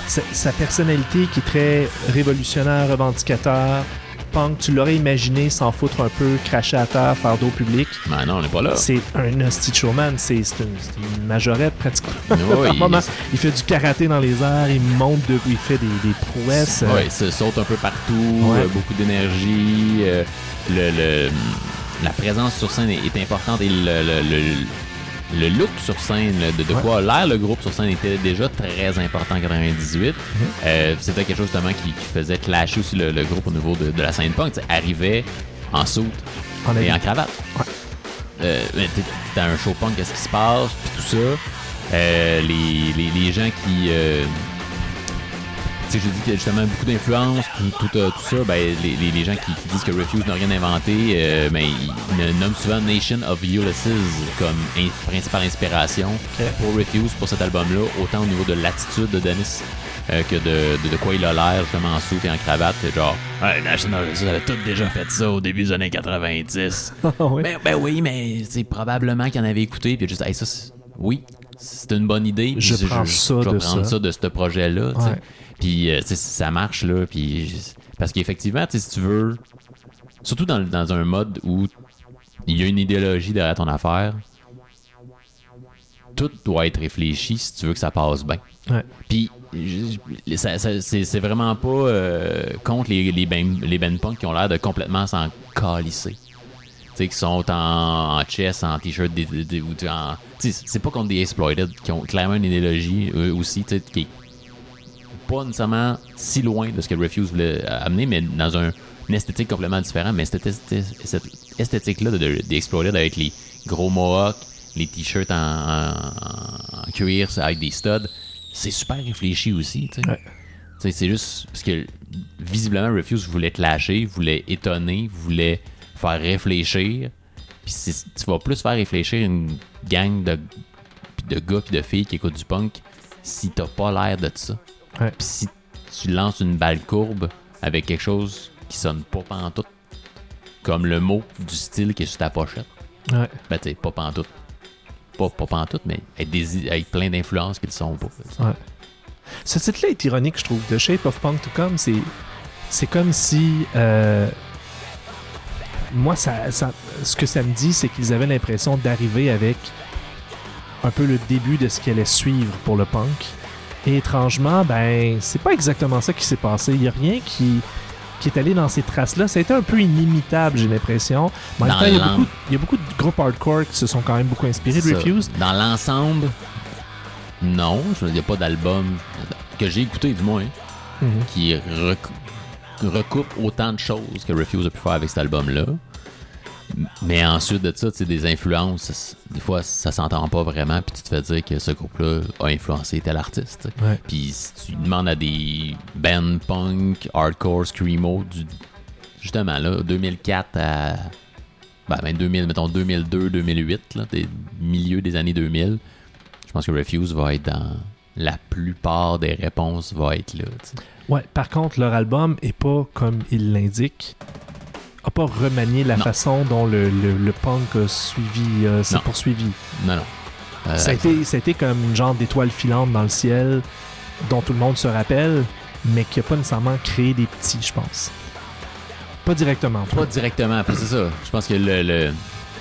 sa, sa personnalité qui est très révolutionnaire, revendicateur, punk, tu l'aurais imaginé s'en foutre un peu, cracher à terre, faire d'eau public. Ben non, on n'est pas là. C'est un hostie showman, c'est une, majorette pratiquement. Par il- fait du karaté dans les airs, il monte, de, il fait des, des prouesses. euh, Ouais, il se saute un peu partout, Ouais. euh, beaucoup d'énergie. euh, le, le- la présence sur scène est, est importante et le, le, le- look sur scène, de, de Ouais. quoi l'air le groupe sur scène était déjà très important en 98. Mhm. Euh, C'était quelque chose justement qui, qui faisait clasher aussi le, le groupe au niveau de, de la scène punk. Tu sais, arrivait en soute en et en cravate. Ouais. Euh, t'es un show punk, qu'est-ce qui se passe, puis tout ça. Euh, les, les, les gens qui. Sais, j'ai dit qu'il y a justement beaucoup d'influence, tout, tout, euh, tout ça. Ben, les, les, les gens qui, qui disent que Refuse n'a rien inventé, euh, ben, ils nomment souvent Nation of Ulysses comme in- principale inspiration pour Refuse, pour cet album-là, autant au niveau de l'attitude de Dennis euh, que de, de, de quoi il a l'air, justement, en soute et en cravate. C'est genre, hey, Nation of Ulysses avait tout déjà fait ça au début des années 90. Ouais. Ben, ben oui, mais c'est probablement qu'il en avait écouté, puis juste, hey, ça, oui, c'est une bonne idée. Je prends ça je vais de prendre ça. ça de ce projet-là. Ouais. Puis, euh, ça marche, là. Puis, parce qu'effectivement, tu sais, si tu veux, surtout dans, dans un mode où il y a une idéologie derrière ton affaire. Tout doit être réfléchi si tu veux que ça passe bien. Ouais. Puis, c'est vraiment pas euh, contre les, les, ben, les band punk qui ont l'air de complètement s'en calisser. Tu sais, qui sont en, en chess, en t-shirt, ou en- tu sais, c'est pas contre des exploited, qui ont clairement une idéologie eux aussi, tu sais, qui est pas nécessairement si loin de ce que Refuse voulait amener, mais dans un, une esthétique complètement différente. Mais cette, esthé- cette esthétique-là de, de, avec les gros mohawks, les t-shirts en, en- en cuir avec des studs, c'est super réfléchi aussi. tu sais. Ouais. Tu sais, C'est juste parce que visiblement Refuse voulait clasher, voulait étonner, voulait faire réfléchir. Puis tu vas plus faire réfléchir une gang de, de gars puis de filles qui écoutent du punk si t'as pas l'air de ça. Ouais. Puis si tu lances une balle courbe avec quelque chose qui sonne pas pantoute, comme le mot du style qui est sur ta pochette, Ouais. ben tu sais, pas pantoute. Pas, pas pantoute, mais avec, des, avec plein d'influences qui le sont pas. Ouais. Ce titre-là est ironique, je trouve. The Shape of Punk to Come, c'est, c'est comme si. euh, moi, ça, ça- ce que ça me dit, c'est qu'ils avaient l'impression d'arriver avec un peu le début de ce qui allait suivre pour le punk. Et étrangement, ben, c'est pas exactement ça qui s'est passé. Il y a rien qui, qui est allé dans ces traces-là. Ça a été un peu inimitable, j'ai l'impression. Mais en même temps, il y, a beaucoup, il y a beaucoup de groupes hardcore qui se sont quand même beaucoup inspirés de. Refused. Dans l'ensemble, non. Il n'y a pas d'album que j'ai écouté, du moins, Mhm. qui rec- recoupe autant de choses que Refuse a pu faire avec cet album-là. Mais ensuite de ça, tu sais, des influences, des fois, ça s'entend pas vraiment, puis tu te fais dire que ce groupe-là a influencé tel artiste. Puis si tu demandes à des bands punk, hardcore, screamo, du, justement, là, 2004 à. Ben, ben 2000, mettons 2002, 2008, là, des milieux des années 2000, je pense que Refuse va être dans. La plupart des réponses va être là. Ouais, par contre, leur album est pas, comme il l'indique, a pas remanié la Non. façon dont le, le, le punk a suivi, euh, s'est poursuivi. Non, non. Euh, ça, a été, ça a été comme une genre d'étoile filante dans le ciel dont tout le monde se rappelle, mais qui a pas nécessairement créé des petits, je pense. Pas directement. Pas directement, c'est ça. Je pense que le, le,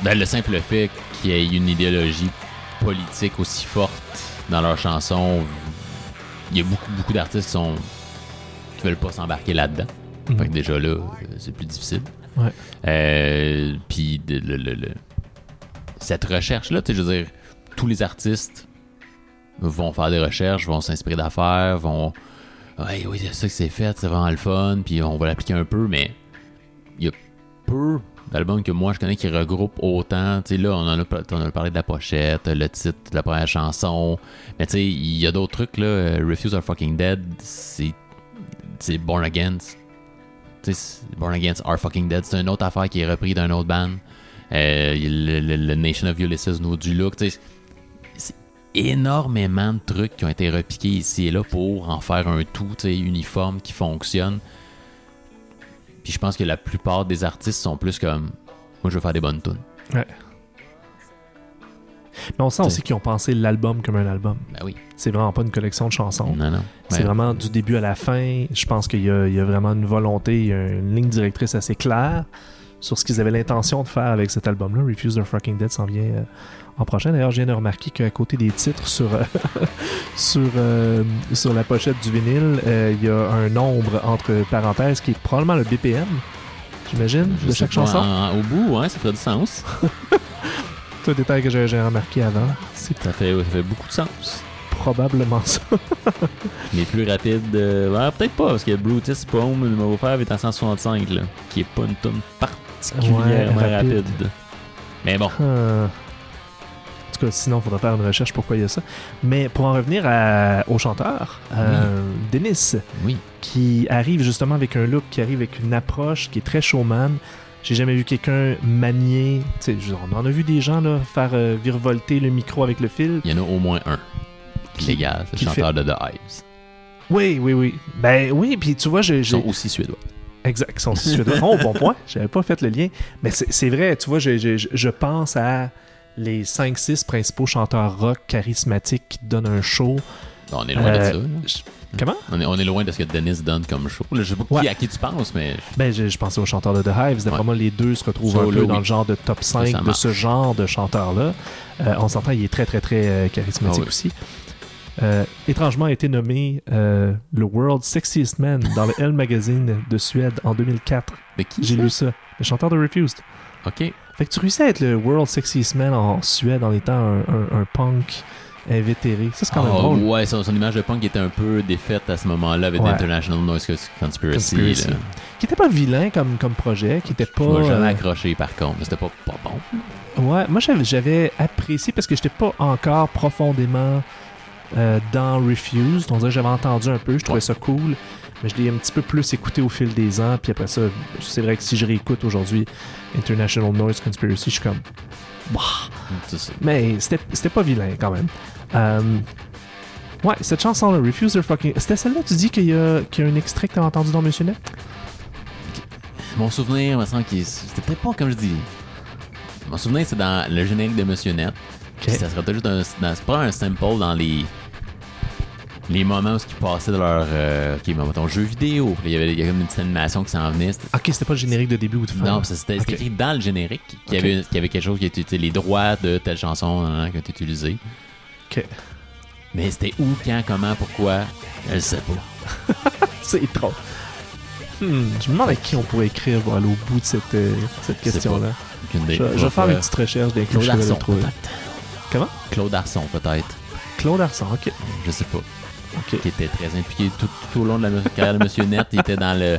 ben, le simple fait qu'il y ait une idéologie politique aussi forte dans leurs chansons, il y a beaucoup, beaucoup d'artistes qui sont qui veulent pas s'embarquer là-dedans. Mhm. Fait que déjà là, euh, c'est plus difficile. Ouais. Euh, cette recherche-là, tu je veux dire, tous les artistes vont faire des recherches, vont s'inspirer d'affaires, vont. Ouais, oui, c'est ça que c'est fait, c'est vraiment le fun, puis on va l'appliquer un peu, mais il y a peu d'albums que moi je connais qui regroupent autant. Tu sais, là, on en a, parlé de la pochette, le titre de la première chanson, mais tu sais, il y a d'autres trucs, là. Refuse Are Fucking Dead. C'est Born Against. Born Against Are Fucking Dead, c'est une autre affaire qui est reprise d'un autre band. Euh, le, Nation of Ulysses, No du Look. C'est énormément de trucs qui ont été repiqués ici et là pour en faire un tout, uniforme qui fonctionne. Puis je pense que la plupart des artistes sont plus comme moi je veux faire des bonnes tunes. Mais on sent aussi qu'ils ont pensé l'album comme un album. Ben oui. C'est vraiment pas une collection de chansons. Non non. C'est Ouais. vraiment du début à la fin. Je pense qu'il y, y a vraiment une volonté, il y a une ligne directrice assez claire sur ce qu'ils avaient l'intention de faire avec cet album-là. Refuse the Fucking Dead s'en vient euh, en prochain. D'ailleurs, je viens de remarquer qu'à côté des titres sur, euh, sur, euh, sur la pochette du vinyle, il y a un nombre entre parenthèses qui est probablement le BPM, j'imagine, de chaque pas, chanson. en- au bout, ouais, ça ferait du sens. Un détail que j'ai remarqué avant. C'est Ça fait, ça fait beaucoup de sens. probablement ça. Mais plus rapide, euh, peut-être pas, parce que Brutus Poem, le nouveau frère, est en 165, là, qui est pas une tune particulièrement Ouais, rapide. rapide. Mais bon, Euh, En tout cas, sinon, il faudra faire une recherche pourquoi il y a ça. Mais pour en revenir à- au chanteur, euh, Dennis, oui. qui arrive justement avec un look, qui arrive avec une approche qui est très showman. J'ai jamais vu quelqu'un manier. on en a vu des gens là, faire euh, virevolter le micro avec le fil. Il y en a au moins un. Qui- qui le chanteur de The Hives. Oui, oui, oui. Ben oui, puis tu vois, j'ai. Ils sont aussi suédois. Exact, ils sont suédois. Oh, bon point. J'avais pas fait le lien. Mais c'est vrai, tu vois, je, je- je- pense à les 5-6 principaux chanteurs rock charismatiques qui donnent un show. On est loin de Euh, ça. Comment? On est, on est loin de ce que Dennis donne comme show. Là, je sais pas qui- à qui tu penses, mais Ben, je, je pensais aux chanteurs de The Hives. D'après Ouais. moi, les deux se retrouvent un peu dans oui. le genre de top 5 ça de ce genre de chanteur-là. Euh, on s'entend, il est très, très, très euh, charismatique Ah oui. aussi. Euh, étrangement, a été nommé euh, le World Sexiest Man dans le Elle Magazine de Suède en 2004. de qui J'ai lu ça. Le chanteur de Refused. Ok. Fait que tu réussis à être le World Sexiest Man en Suède en étant un, un- un punk invétéré. Ça, c'est quand même drôle. ouais, son, son image de punk était un peu défaite à ce moment-là avec Ouais. l'International Noise Conspiracy. Conspiracy. là. Qui était pas vilain comme, comme projet, qui était pas. Je m'ai jamais euh, accroché par contre, mais c'était pas, pas bon. Ouais, moi j'avais, apprécié parce que j'étais pas encore profondément euh, dans Refused. On dirait que j'avais entendu un peu, je trouvais Ouais. ça cool, mais je l'ai un petit peu plus écouté au fil des ans. Puis après ça, c'est vrai que si je réécoute aujourd'hui International Noise Conspiracy, je suis comme. Bah. Mais c'était, c'était pas vilain quand même. Euh, ouais, cette chanson-là, Refuse the fucking. C'était celle-là, tu dis qu'il y a, qu'il y a un extrait que t'as entendu dans Monsieur Net? Mon souvenir, me semble que c'était peut-être pas comme je dis. Mon souvenir, c'est dans le générique de Monsieur Net. Puis Ça serait peut-être juste un, dans- c'est pas un sample dans les les moments où ils passaient de leur euh, ok, mettons, jeu vidéo. Il y avait il y avait comme une petite animation qui s'en venait. Ok, c'était pas le générique de début ou de fin? Non, c'était écrit dans le générique qu'il y, avait, y avait quelque chose qui était les droits de telle chanson hein, qui ont été utilisés. Ok. Mais c'était où, quand, comment, pourquoi, je sais pas. C'est trop. Hmm, je me demande à qui on pourrait écrire pour aller au bout de cette, euh, cette question-là. Je, je vais faire une petite recherche d'un Claude le Arson. Comment? Claude Arson, peut-être. Claude Arson, ok. Je sais pas. Qui était très impliqué tout, tout au long de la carrière de Monsieur Net. Il était dans le.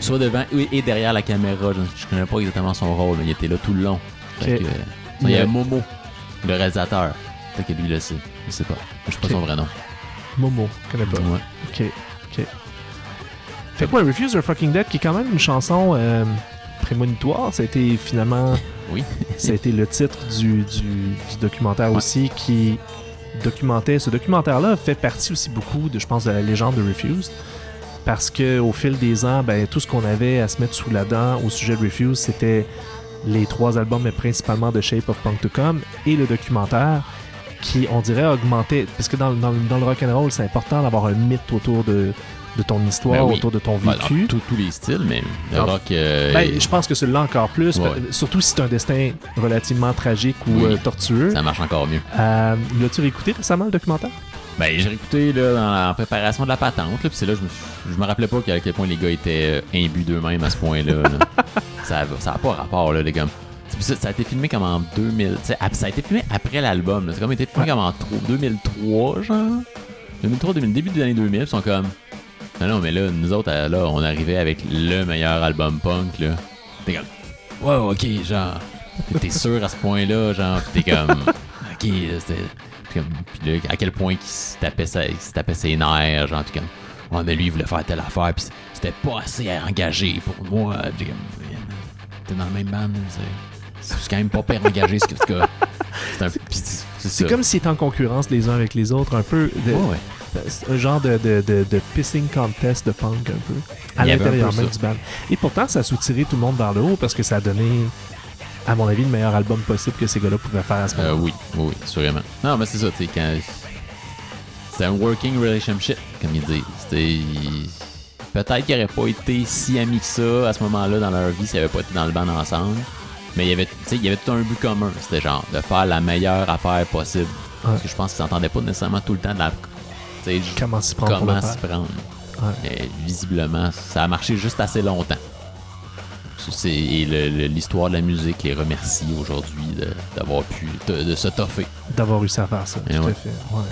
Soit devant et derrière la caméra. Je, je connais pas exactement son rôle, mais il était là tout le long. Que, euh, il y a Momo, le réalisateur. Peut-être que lui le sait. Je sais pas. Je sais pas son vrai nom. Momo, je connais pas. Ouais. Ok, ok. Fait que moi, Refuse Your Fucking Dead, qui est quand même une chanson euh, prémonitoire, ça a été finalement. Oui. ça a été le titre du, du, du documentaire Ouais. aussi qui documentait. Ce documentaire-là fait partie aussi beaucoup, de, je pense, de la légende de Refused. Parce que au fil des ans, ben, tout ce qu'on avait à se mettre sous la dent au sujet de Refused, c'était les trois albums, mais principalement de Shape of Punk to Come et le documentaire qui, on dirait, augmentait. Parce que dans, dans, dans le rock'n'roll, c'est important d'avoir un mythe autour de, de ton histoire, Ben oui. autour de ton Ouais, vécu. tous- tous les styles, mais le rock. euh, Ben, je pense que celui-là encore plus, Ouais. surtout si c'est un destin relativement tragique ou Oui. euh, tortueux. ça marche encore mieux. Euh, L'as-tu réécouté récemment le documentaire? Ben, j'ai réécouté là, dans la préparation de la patente, là, puis c'est là je me, je me rappelais pas à quel point les gars étaient imbus d'eux-mêmes à ce point-là. là. ça, a, ça pas rapport, là, les gars. Ça, ça a été filmé comme en 2000. tu sais, ap- Ça a été filmé après l'album. C'est comme été filmé Ouais. comme en tro- 2003, genre. 2003, 2000, début des années 2000. Ils sont comme. Non, non, mais là, nous autres, euh, là, on arrivait avec le meilleur album punk, là. T'es comme. Wow, ok, genre. T'es- T'es sûr à ce point-là, genre. Pis t'es comme. Ok, c'était. Puis là, à quel point il se tapait, ses nerfs, genre, puis comme, ouais, mais lui, il voulait faire telle affaire, puis c'était pas assez engagé pour moi. Puis comme, t'es dans le même band, là, c'est- c'est quand même pas pire engagé, ce que, en tout cas, c'est comme s'ils étaient en concurrence les uns avec les autres, un peu. de- Ouais, ouais. Un genre de, de, de, de pissing contest de punk, un peu. À l'intérieur même du band. Et pourtant, ça a soutiré tout le monde vers le haut parce que ça a donné, à mon avis, le meilleur album possible que ces gars-là pouvaient faire à ce Euh, moment-là. oui, oui, oui, sûrement. Non, mais c'est ça, tu sais, quand. C'est un working relationship, comme ils disent. C'était. Peut-être qu'ils n'auraient pas été si amis que ça à ce moment-là dans leur vie s'ils n'avaient pas été dans le band ensemble. Mais il y avait, il y avait tout un but commun. C'était genre de faire la meilleure affaire possible. Parce que je pense qu'ils s'entendaient pas nécessairement tout le temps de la. Sais, Comment s'y prendre comment s'y prendre. Ouais. Mais visiblement, ça a marché juste assez longtemps. C'est- Et l'histoire de la musique les remercie aujourd'hui d'avoir pu de, de se toffer. D'avoir réussi à faire ça, Eh tout ouais. à fait. ouais.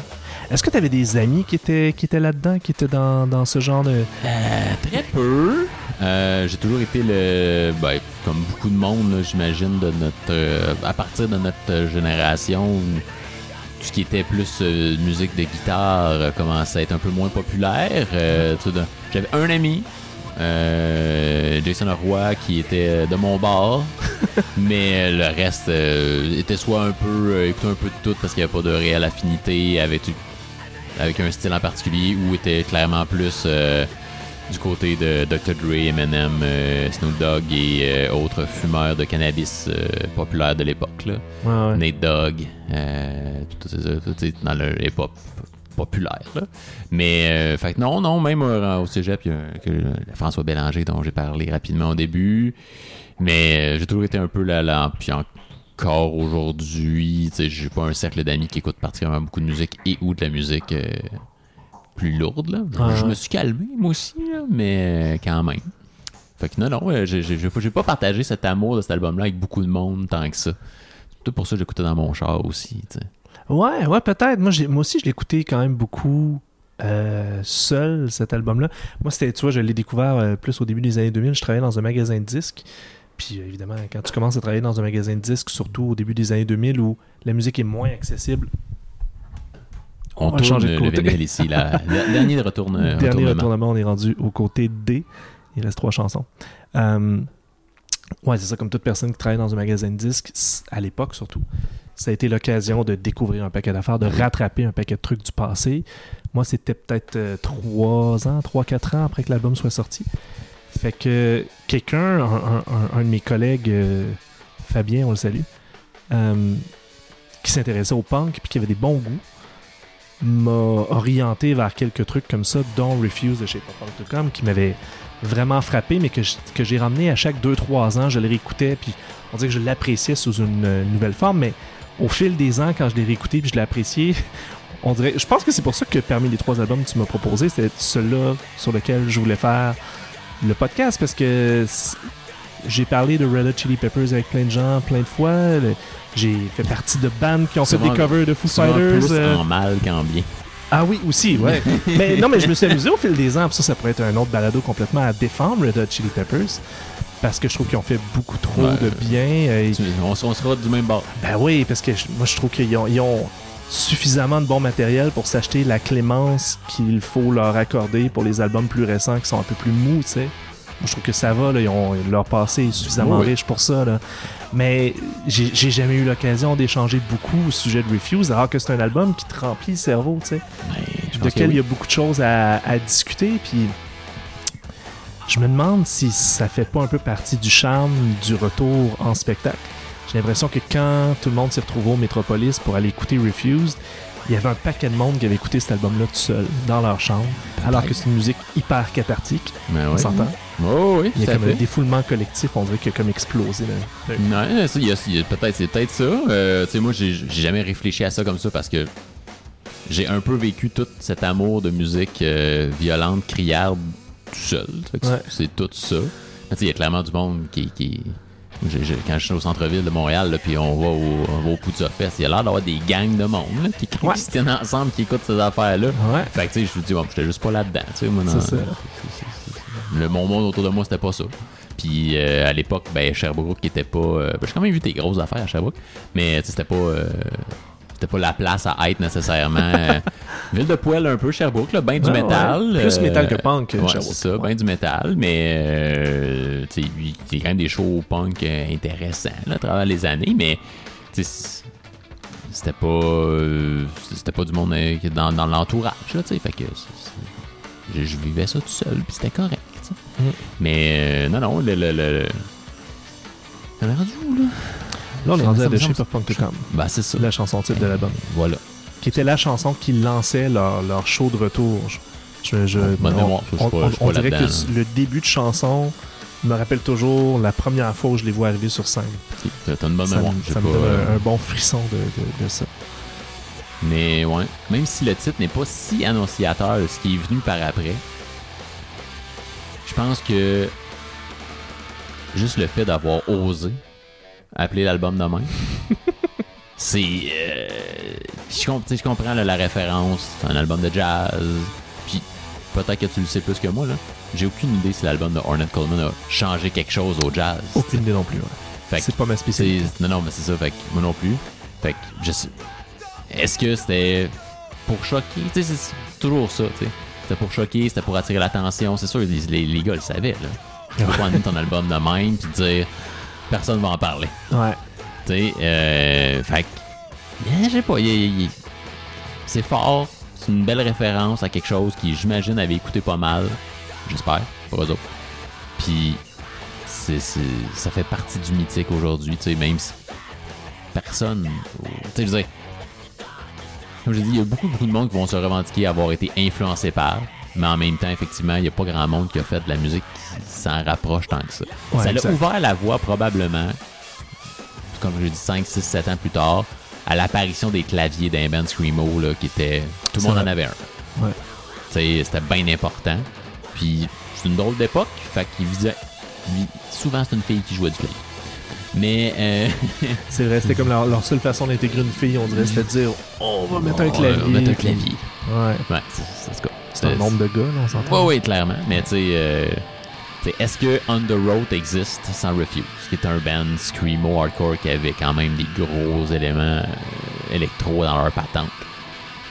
Est-ce que tu avais des amis qui étaient, qui étaient là-dedans, qui étaient dans, dans ce genre de... Euh, très peu. Euh, j'ai toujours été le. Ben, comme beaucoup de monde, j'imagine, de notre. euh, à partir de notre génération, tout ce qui était plus euh, musique de guitare euh, commençait à être un peu moins populaire. Euh, J'avais un ami. Jason Roy qui était de mon bar mais le reste était soit un peu écoutait un peu de tout parce qu'il n'y avait pas de réelle affinité avec avec un style en particulier ou était clairement plus du côté de Dr. Dre, Eminem, euh, Snoop Dogg et euh, autres fumeurs de cannabis euh, populaires de l'époque. Ouais, ouais. Nate Dogg, euh, tout, tout, tout, dans le hip-hop populaire. là. Mais, euh, fait que non, non, même au cégep, il y a que, François Bélanger, dont j'ai parlé rapidement au début. Mais euh, j'ai toujours été un peu là, là. Puis encore aujourd'hui, j'ai pas un cercle d'amis qui écoutent particulièrement beaucoup de musique et ou de la musique euh, plus lourde. Là. Ah, je me suis calmé, moi aussi, là, mais quand même. Fait que non, non, j'ai- pas partagé cet amour de cet album-là avec beaucoup de monde tant que ça. C'est peut-être pour ça que j'écoutais dans mon char aussi, tu sais. Ouais, ouais, peut-être. Moi, moi aussi, je l'écoutais quand même beaucoup euh, seul, cet album-là. Moi, c'était, tu vois, je l'ai découvert euh, plus au début des années 2000. Je travaillais dans un magasin de disques. Puis, euh, évidemment, quand tu commences à travailler dans un magasin de disques, surtout au début des années 2000 où la musique est moins accessible, On, On tourne changer de le côté. vinyle ici. La, le dernier retourne, Dernier retournement. retournement, on est rendu au côté D. Il reste trois chansons. Euh, ouais, c'est ça, comme toute personne qui travaille dans un magasin de disques, à l'époque surtout, ça a été l'occasion de découvrir un paquet d'affaires, de rattraper un paquet de trucs du passé. Moi, c'était peut-être euh, trois ans, trois, quatre ans après que l'album soit sorti. Fait que quelqu'un, un, un- un- un de mes collègues, euh, Fabien, on le salue, euh, qui s'intéressait au punk puis qui avait des bons goûts, m'a orienté vers quelques trucs comme ça, dont Refuse de chez Pop.com, qui m'avait vraiment frappé, mais que j'ai ramené à chaque 2-3 ans. Je le réécoutais, puis on dirait que je l'appréciais sous une euh, nouvelle forme, mais au fil des ans, quand je l'ai réécouté puis je l'ai apprécié, on dirait. Je pense que c'est pour ça que parmi les trois albums que tu m'as proposé, c'était celui-là sur lequel je voulais faire le podcast, parce que j'ai parlé de Red Hot Chili Peppers avec plein de gens, plein de fois. J'ai fait partie de bandes qui ont fait des covers de Foo Fighters. plus euh, en mal qu'en bien. ah oui, aussi, ouais. mais non, mais je me suis amusé au fil des ans. puis ça, ça pourrait être un autre balado complètement à défendre, Red Hot Chili Peppers. Parce que je trouve qu'ils ont fait beaucoup trop Ouais. de bien. euh, et- On, on sera du même bord. ben oui, parce que je- moi, je trouve qu'ils ont, ils ont suffisamment de bon matériel pour s'acheter la clémence qu'il faut leur accorder pour les albums plus récents qui sont un peu plus mous, tu sais. Moi, je trouve que ça va, là, ils ont, leur passé est suffisamment Oui. riche pour ça. Là. Mais j'ai jamais eu l'occasion d'échanger beaucoup au sujet de Refuse, alors que c'est un album qui te remplit le cerveau, tu sais Ben, de que quel il y a beaucoup de choses à, à discuter. Puis je me demande si ça fait pas un peu partie du charme du retour en spectacle. J'ai l'impression que quand tout le monde s'est retrouvé au Metropolis pour aller écouter Refused, il y avait un paquet de monde qui avait écouté cet album-là tout seul, dans leur chambre, alors que c'est une musique hyper cathartique, Ben on oui. s'entend. Oh, oui, Il y a comme un défoulement collectif, on dirait qu'il a comme explosé. là. Ouais, ça, il y a- il y a- peut-être, c'est peut-être ça. Euh, tu sais, moi, j'ai j'ai jamais réfléchi à ça comme ça parce que j'ai un peu vécu tout cet amour de musique euh, violente, criarde, tout seul. Fait que Ouais. c'est- C'est tout ça. Mais tu sais, il y a clairement du monde qui. qui quand je suis au centre-ville de Montréal, là, puis on va au, on va au Poudre Fest, il y a l'air d'avoir des gangs de monde là, qui, qui Ouais. se tiennent ensemble, qui écoutent ces affaires-là. Ouais. Fait que tu sais, je me dis, bon, j'étais juste pas là-dedans. Tu sais, moi, dans- C'est ça. Le, mon monde autour de moi, c'était pas ça. Puis euh, à l'époque, ben, Sherbrooke qui était pas. euh, ben, j'ai quand même vu des grosses affaires à Sherbrooke, mais c'était pas. euh, c'était pas la place à être nécessairement. Ville de poêle un peu, Sherbrooke, là, ben du métal. ouais. Plus métal que punk, Ouais, Sherbrooke. c'est ça, ben du métal, mais euh, tu sais, il y a quand même des shows punk intéressants là, à travers les années, mais c'était pas c'était pas du monde dans, dans l'entourage, tu sais, fait que je, vivais ça tout seul, puis c'était correct. Mm. Mais euh, non, non, le. le, le, le- On est rendu où, là? Là, on est rendu à The Shape of Punk to Come, Ben, c'est ça. la chanson titre de l'album. Voilà. qui était la chanson qui lançait leur, leur show de retour. Je, je- Bonne on, mémoire, je on- pas- on- je suis on pas dirait que là-dedans, le début de chanson me rappelle toujours la première fois où je les vois arriver sur scène. T'as t'as une bonne ça mémoire. me donne un, bon frisson de, de- de ça. Mais ouais, même si le titre n'est pas si annonciateur de ce qui est venu par après, je pense que juste le fait d'avoir osé appeler l'album de même, c'est. euh, je, comp- je comprends là, la référence, c'est un album de jazz, puis peut-être que tu le sais plus que moi, là. J'ai aucune idée si l'album de Ornette Coleman a changé quelque chose au jazz. Aucune idée non plus. ouais. C'est pas ma spécialité. Non, non, mais c'est ça. Fait que moi non plus. Fait que je sais. Est-ce que c'était pour choquer? Tu sais, c'est c'est toujours ça, tu sais. C'était pour choquer, c'était pour attirer l'attention. C'est sûr, les, les, les gars le savaient, là. Tu peux pas amener ton album de même puis dire personne va en parler. Ouais. Tu sais, euh, fait que. eh, Je sais pas, c'est fort. C'est une belle référence à quelque chose qui, j'imagine, avait écouté pas mal. J'espère, pour eux autres. Puis, c'est, c'est- ça fait partie du mythique aujourd'hui, tu sais, même si personne. Tu sais, je veux dire, comme je dis, il y a beaucoup, beaucoup de monde qui vont se revendiquer avoir été influencé par. Mais en même temps, effectivement, il n'y a pas grand monde qui a fait de la musique qui s'en rapproche tant que ça. Ouais, ça exact. l'a ouvert la voie probablement, comme je dis, 5, 6, 7 ans plus tard, à l'apparition des claviers d'un band Screamo, là, qui était. Tout le monde en avait un. Ouais. C'était bien important. Puis c'est une drôle d'époque, fait qu'il Souvent, c'est une fille qui jouait du clavier. Mais. euh, C'est vrai, c'était comme leur, leur seule façon d'intégrer une fille, on dirait, c'était de dire on va mettre un on va clavier. mettre un clavier. Ouais. Ouais, c'est c'est- c'est- un nombre de gars, là, on s'entend. Oui, oui, clairement. Mais tu sais, euh, est-ce que On the Road existe sans Refuse, qui est un band screamo hardcore qui avait quand même des gros éléments euh, électro dans leur patente?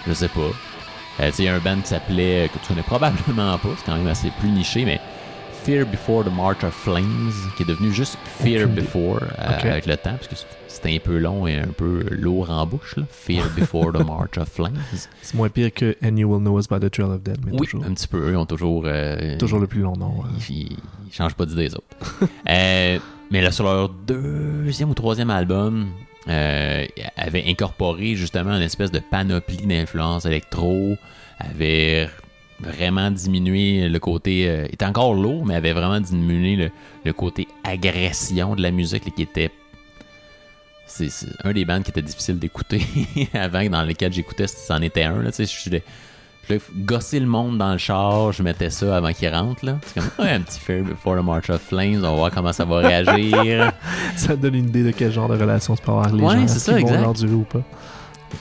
Je sais pas. Euh, tu sais, il y a un band qui s'appelait, que tu connais probablement pas, c'est quand même assez plus niché, mais Fear Before the March of Flames, qui est devenu juste Fear Aucune. Before euh, avec le temps, parce que c'était un peu long et un peu lourd en bouche, là. Fear Before the March of Flames. C'est moins pire que And You Will Know Us by the Trail of Dead, mais Oui, toujours, un petit peu. Eux, ils ont toujours. euh, toujours le plus long nom. ouais. ils, ils- changent pas d'idée, les autres. Euh, mais là, sur leur deuxième ou troisième album, euh, ils avaient incorporé justement une espèce de panoplie d'influences électro, avait vraiment diminué le côté. euh, était encore lourd, mais avait vraiment diminué le, le côté agression de la musique là, qui était. C'est un des bands qui était difficile d'écouter avant, dans lesquels j'écoutais, c'en était un. Là, je voulais gosser le monde dans le char, je mettais ça avant qu'il rentre. là. C'est comme ouais, un petit Fear Before the March of Flames, on va voir comment ça va réagir. Ça te donne une idée de quel genre de relation tu peux avoir avec les Ouais, gens. c'est ça, vont exact. l'endurer ou pas?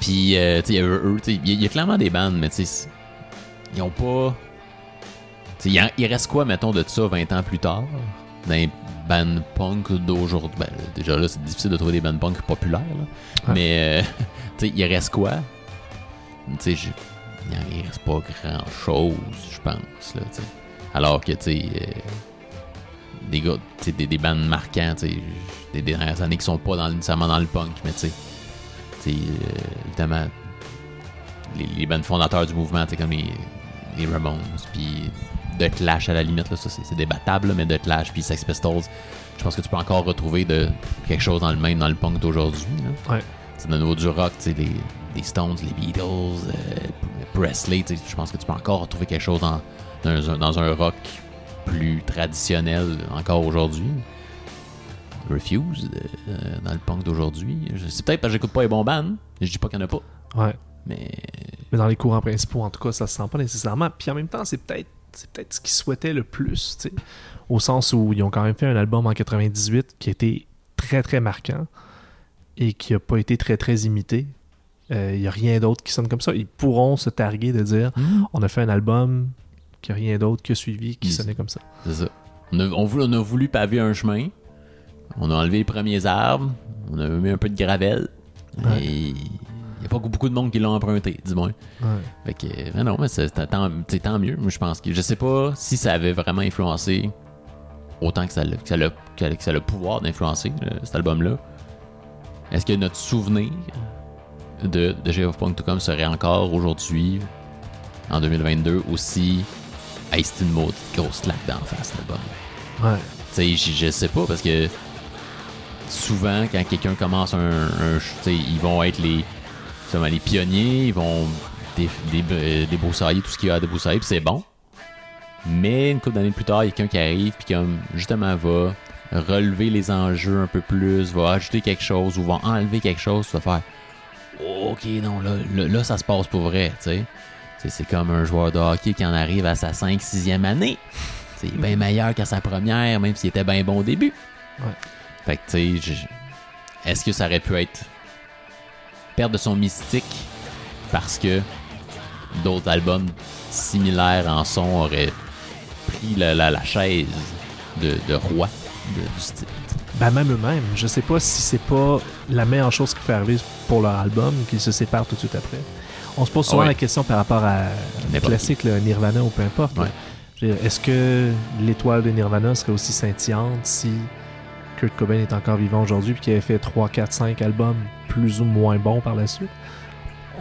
Puis, euh, tu sais, il y a clairement des bandes, mais tu sais, ils ont pas. Il en- il reste quoi, mettons, de ça 20 ans plus tard? Dans les bands punk d'aujourd'hui. Ben, déjà là, c'est difficile de trouver des bands punk populaires, là. Mais, euh, tu sais, il reste quoi? Tu sais, il reste pas grand chose, je pense, là. Alors que, tu sais. euh, des gars, tu sais, des, des tu sais, des, dernières années qui sont pas dans, nécessairement dans le punk, mais tu sais, euh, évidemment, les, les bands fondateurs du mouvement, tu sais, comme les, les Ramones, puis The Clash à la limite, là, ça c'est débattable, là, mais The Clash puis Sex Pistols, je pense que tu peux encore retrouver de quelque chose dans le même dans le punk d'aujourd'hui. Ouais. C'est de nouveau du rock, tu sais, les, les Stones, les Beatles, euh, Presley, tu sais, je pense que tu peux encore retrouver quelque chose dans, dans, un, dans un rock plus traditionnel encore aujourd'hui. Refuse euh, dans le punk d'aujourd'hui. C'est peut-être parce que j'écoute pas les bons bands. Je dis pas qu'il y en a pas. Ouais. Mais Mais dans les courants principaux, en tout cas, ça se sent pas nécessairement. Puis en même temps, c'est peut-être c'est peut-être ce qu'ils souhaitaient le plus. Au sens où ils ont quand même fait un album en 98 qui a été très très marquant et qui a pas été très très imité. Il n'y a rien d'autre qui sonne comme ça. Ils pourront se targuer de dire on a fait un album qui a rien d'autre que suivi qui Ils- sonnait comme ça. c'est ça. On a, on, voulait- on a voulu paver un chemin. On a enlevé les premiers arbres. On a mis un peu de gravel. Ouais. Et n'y a pas beaucoup de monde qui l'ont emprunté, dis-moi. Ouais. Fait que, euh, mais non, mais c'est tant, mieux. Moi, je pense que je sais pas si ça avait vraiment influencé autant que ça l'a, que ça l'a, que ça a le pouvoir d'influencer euh, cet album-là. Est-ce que notre souvenir de, de J of Punk tout comme serait encore aujourd'hui, en 2022, aussi Hey, c'est une maudite grosse claque d'en face, l'album. Ouais. Tu sais, je, sais pas parce que souvent, quand quelqu'un commence un, un ch- tu sais, ils vont être les, justement, les pionniers, ils vont dé, euh, débroussailler tout ce qu'il y a à débroussailler, puis c'est bon. Mais une couple d'années plus tard, il y a quelqu'un qui arrive, puis comme justement va relever les enjeux un peu plus, va ajouter quelque chose ou va enlever quelque chose, tu vas faire OK, non, là, là, là, ça se passe pour vrai, tu sais. C'est comme un joueur de hockey qui en arrive à sa 5-6e année. C'est bien meilleur qu'à sa première, même s'il était bien bon au début. Ouais. Fait que, tu sais, est-ce que ça aurait pu être perdre de son mystique parce que d'autres albums similaires en son auraient pris la, la- la chaise de, de roi de- du style. Ben même eux-mêmes, je sais pas si c'est pas la meilleure chose qui peut arriver pour leur album, qu'ils se séparent tout de suite après. On se pose souvent Ouais. la question par rapport à le classique, le Nirvana ou peu importe. Ouais. Est-ce que l'étoile de Nirvana serait aussi scintillante si Kurt Cobain est encore vivant aujourd'hui et qu'il avait fait 3, 4, 5 albums plus ou moins bons par la suite?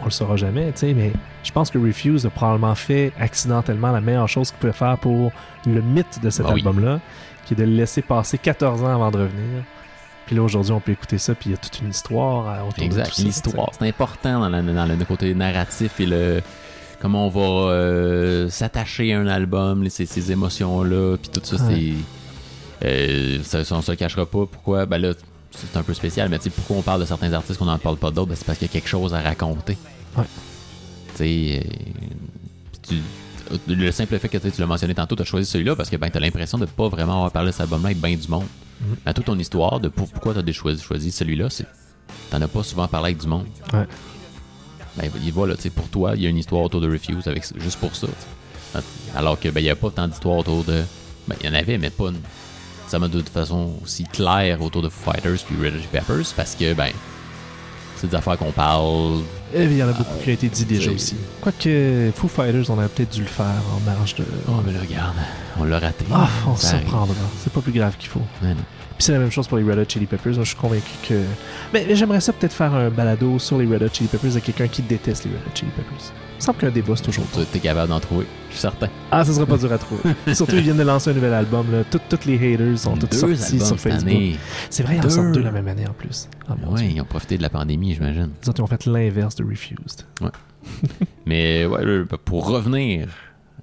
On le saura jamais, tu sais, mais je pense que Refuse a probablement fait accidentellement la meilleure chose qu'il pouvait faire pour le mythe de cet Ah oui. album-là, qui est de le laisser passer 14 ans avant de revenir Puis là, aujourd'hui, on peut écouter ça, puis il y a toute une histoire euh, autour de tout ça, L'histoire, c'est important dans, la- dans le côté narratif et le comment on va euh, s'attacher à un album, les- ces, ces émotions-là, puis tout ça, Ouais. c'est. Euh, ça, on se le cachera pas. Pourquoi? Ben là, c'est un peu spécial, mais tu sais, pourquoi on parle de certains artistes qu'on n'en parle pas d'autres? Ben, C'est parce qu'il y a quelque chose à raconter. Ouais. Tu sais, euh, tu- le simple fait que tu l'as mentionné tantôt, tu as choisi celui-là parce que ben, tu as l'impression de pas vraiment avoir parlé de cet album-là avec bien du monde. Mais toute ton histoire de pour- pourquoi tu as choisi, choisi celui-là, c'est t'en as pas souvent parlé avec du monde. Ouais. Ben il- voilà, tu sais, pour toi, il y a une histoire autour de Refuse avec juste pour ça. Alors que ben il y a pas tant d'histoires autour de. Ben il y en avait, mais pas une- ça m'a de toute façon aussi claire autour de Foo Fighters puis Red Hot Chili Peppers parce que ben c'est des affaires qu'on parle. Et il y en a beaucoup qui ont été dit déjà aussi. Quoique Foo Fighters, on aurait peut-être dû le faire en marge de. Oh mais là regarde, on l'a raté. Ah, on s'en prendra. C'est pas plus grave qu'il faut. Ouais, non. Puis c'est la même chose pour les Red Hot Chili Peppers. Je suis convaincu que. Mais, mais j'aimerais ça peut-être faire un balado sur les Red Hot Chili Peppers avec quelqu'un qui déteste les Red Hot Chili Peppers. Il me semble qu'un débat, c'est toujours Tu es capable d'en trouver, je suis certain. Ah, ça serait pas dur à trouver. Surtout, ils viennent de lancer un nouvel album. Là. Tout- Toutes les haters sont toutes Deux sortis sur Facebook. C'est vrai, ils en sortent deux la même année en plus. Ah, Ouais, Dieu. ils ont profité de la pandémie, j'imagine. Ils ont fait l'inverse de Refused. Mais ouais, pour revenir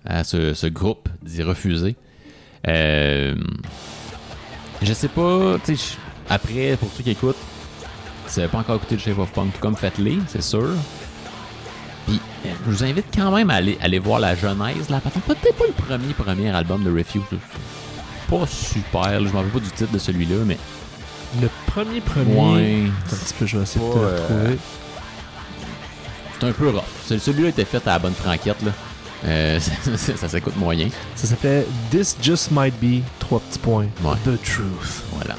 à ce, ce groupe d'y refuser, euh, je sais pas, tu sais, je- après, pour ceux qui écoutent, si vous n'avez pas encore écouté le Shape of Punk, tout comme faites-les, c'est sûr. Puis, euh, je vous invite quand même à aller, aller voir la genèse, là, patente. peut-être pas le premier premier album de Refuse. Pas super, là, je m'en rappelle pas du titre de celui-là, mais Le premier premier. ouais, un petit peu, je vais essayer de te le euh, retrouver. c'est un peu rough. Ce- Celui-là était fait à la bonne franquette, là. Euh, ça, ça s'écoute moyen. Ça s'appelait This Just Might Be, trois petits points. Ouais. The Truth. Voilà.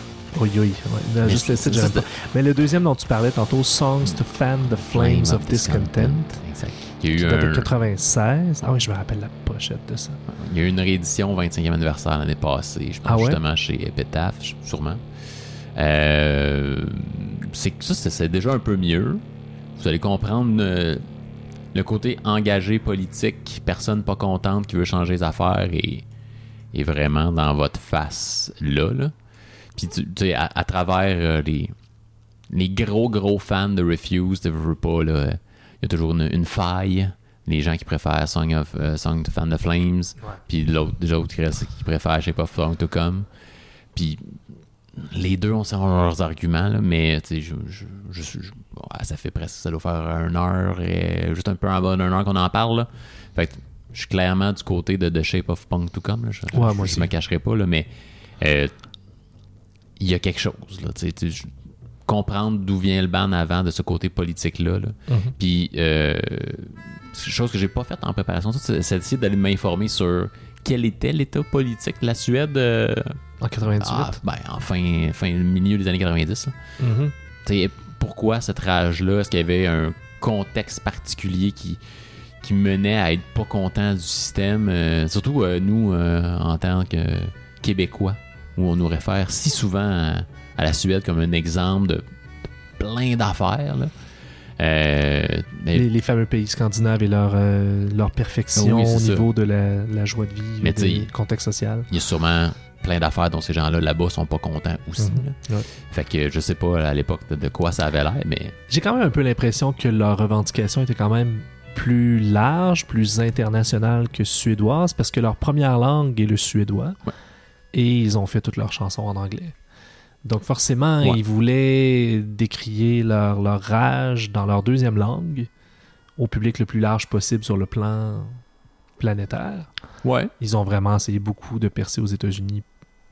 Ouais. Mais juste le titre. Mais deuxième dont tu parlais tantôt, Songs to Fan the Flames of Discontent, Exact. Il y, qui a eu date de un- 96. Ah oui, je me rappelle la pochette de ça. il y a eu une réédition au 25e anniversaire l'année passée, je pense Ah ouais? justement chez Epitaph, sûrement. Euh, c'est que ça, c'est- c'est déjà un peu mieux. Vous allez comprendre euh, le côté engagé politique, personne pas contente qui veut changer les affaires et, et vraiment dans votre face là. là. Puis tu, sais, à, à travers euh, les, les gros gros fans de Refuse, tu veux pas, là, il y a toujours une, une faille. Les gens qui préfèrent Song of euh, Song to Fan the Flames, puis l'autre, les autres qui, qui préfèrent Shape of Song to Come. Puis les deux ont leurs arguments, là, mais tu sais, je, je, je- je- bon, ah, ça fait presque, ça doit faire une heure, et juste un peu en bas d'une heure qu'on en parle. là. Fait que je suis clairement du côté de, de Shape of Punk to Come. Là. Je, Ouais, moi je, me cacherai pas, là, mais euh, il y a quelque chose. Là, tu sais, tu sais, je- comprendre d'où vient le ban avant de ce côté politique-là. là. Mhm. Puis, euh, chose que j'ai pas faite en préparation, c'est d'essayer d'aller m'informer sur quel était l'état politique de la Suède euh, En 98. ah, ben, en fin, fin milieu des années 90. là. Mhm. Pourquoi cette rage-là? Est-ce qu'il y avait un contexte particulier qui, qui menait à être pas content du système? Euh, surtout nous, en tant que Québécois, où on nous réfère si souvent à, à la Suède comme un exemple de plein d'affaires. Euh, mais Les, les fameux pays scandinaves et leur, euh, leur perfection Oui, c'est au ça. niveau de la, la joie de vivre Mais du contexte social. il y a sûrement plein d'affaires dont ces gens-là là-bas sont pas contents aussi. Là. Ouais. Fait que je sais pas à l'époque de, de quoi ça avait l'air, mais J'ai quand même un peu l'impression que leur revendication était quand même plus large, plus internationale que suédoise, parce que leur première langue est le suédois. Ouais. Et ils ont fait toutes leurs chansons en anglais. Donc forcément, Ouais. ils voulaient décrier leur, leur rage dans leur deuxième langue au public le plus large possible sur le plan planétaire. ouais. Ils ont vraiment essayé beaucoup de percer aux États-Unis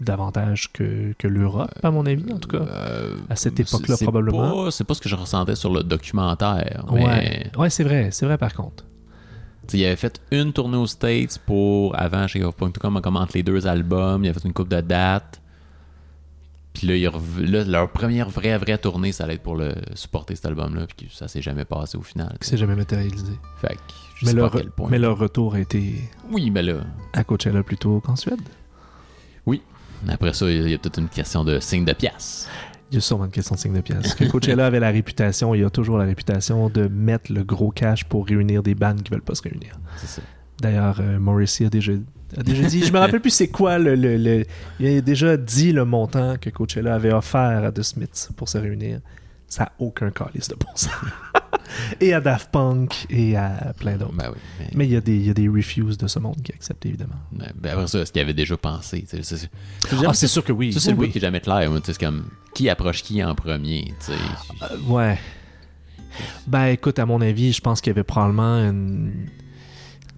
davantage que, que l'Europe, à mon avis, en tout cas. Euh, À cette époque-là, probablement. C'est pas ce que je ressentais sur le documentaire. Ouais, Mais ouais c'est vrai, c'est vrai par contre. Il avait fait une tournée aux States pour avant chez Off.com, comme entre les deux albums. Il a fait une coupe de dates. Puis là, rev- là, leur première vraie, vraie tournée, ça allait être pour le supporter cet album-là. Puis ça s'est jamais passé au final. qui s'est jamais matérialisé. Fait que je Mais sais pas leur, à quel point. mais leur retour a été Oui, mais là, à Coachella plutôt qu'en Suède. après ça, il y a toute une question de signe de pièce. Il y a sûrement une question de signe de pièce. Que Coachella avait la réputation, il y a toujours la réputation de mettre le gros cash pour réunir des bandes qui veulent pas se réunir. D'ailleurs, euh, Morrissey a déjà a déjà dit, je me rappelle plus c'est quoi le, le, le- Il a déjà dit le montant que Coachella avait offert à The Smiths pour se réunir. Ça n'a aucun calice de bon sens. et à Daft Punk et à plein d'autres. Ben oui. Mais, Mais il y, a des- il y a des refuses de ce monde qui acceptent, évidemment. ben après ça, est-ce qu'il avait déjà pensé? c'est- Ah, c'est sûr que oui. Ça, c'est le oui. qui est jamais clair. C'est comme qui approche qui en premier. Euh, ouais. Ben écoute, à mon avis, je pense qu'il y avait probablement une.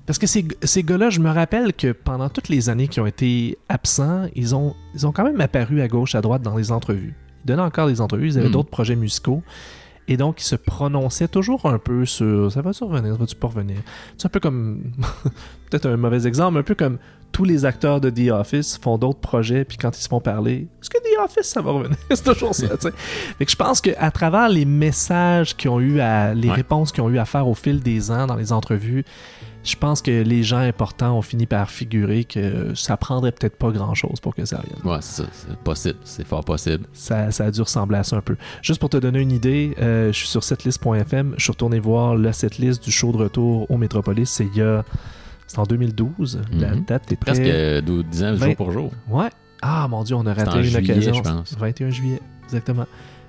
Parce que ces, ces gars-là, je me rappelle que pendant toutes les années qui ont été absents, ils ont, ils ont quand même apparu à gauche, à droite dans les entrevues. Ils donnaient encore des entrevues, ils avaient Mm. d'autres projets musicaux. Et donc, ils se prononçaient toujours un peu sur ça va-tu revenir, ça va-tu pas revenir? C'est un peu comme, peut-être un mauvais exemple, un peu comme tous les acteurs de The Office font d'autres projets, puis quand ils se font parler, est-ce que The Office, ça va revenir? C'est toujours ça, tu sais. Fait que je pense qu'à travers les messages qu'ils ont eu à, les Ouais. réponses qu'ils ont eu à faire au fil des ans dans les entrevues, je pense que les gens importants ont fini par figurer que ça prendrait peut-être pas grand-chose pour que ça revienne. Ouais, c'est ça. C'est possible. C'est fort possible. Ça, ça a dû ressembler à ça un peu. Juste pour te donner une idée, euh, je suis sur setlist.fm. Je suis retourné voir la setlist du show de retour au Métropolis. C'est il y a. C'est en 2012. La Mhm. date était. Presque euh, 12 10 ans, jour pour jour. Ouais. Ah mon dieu, on a raté une juillet, occasion. je pense. 21 juillet, exactement.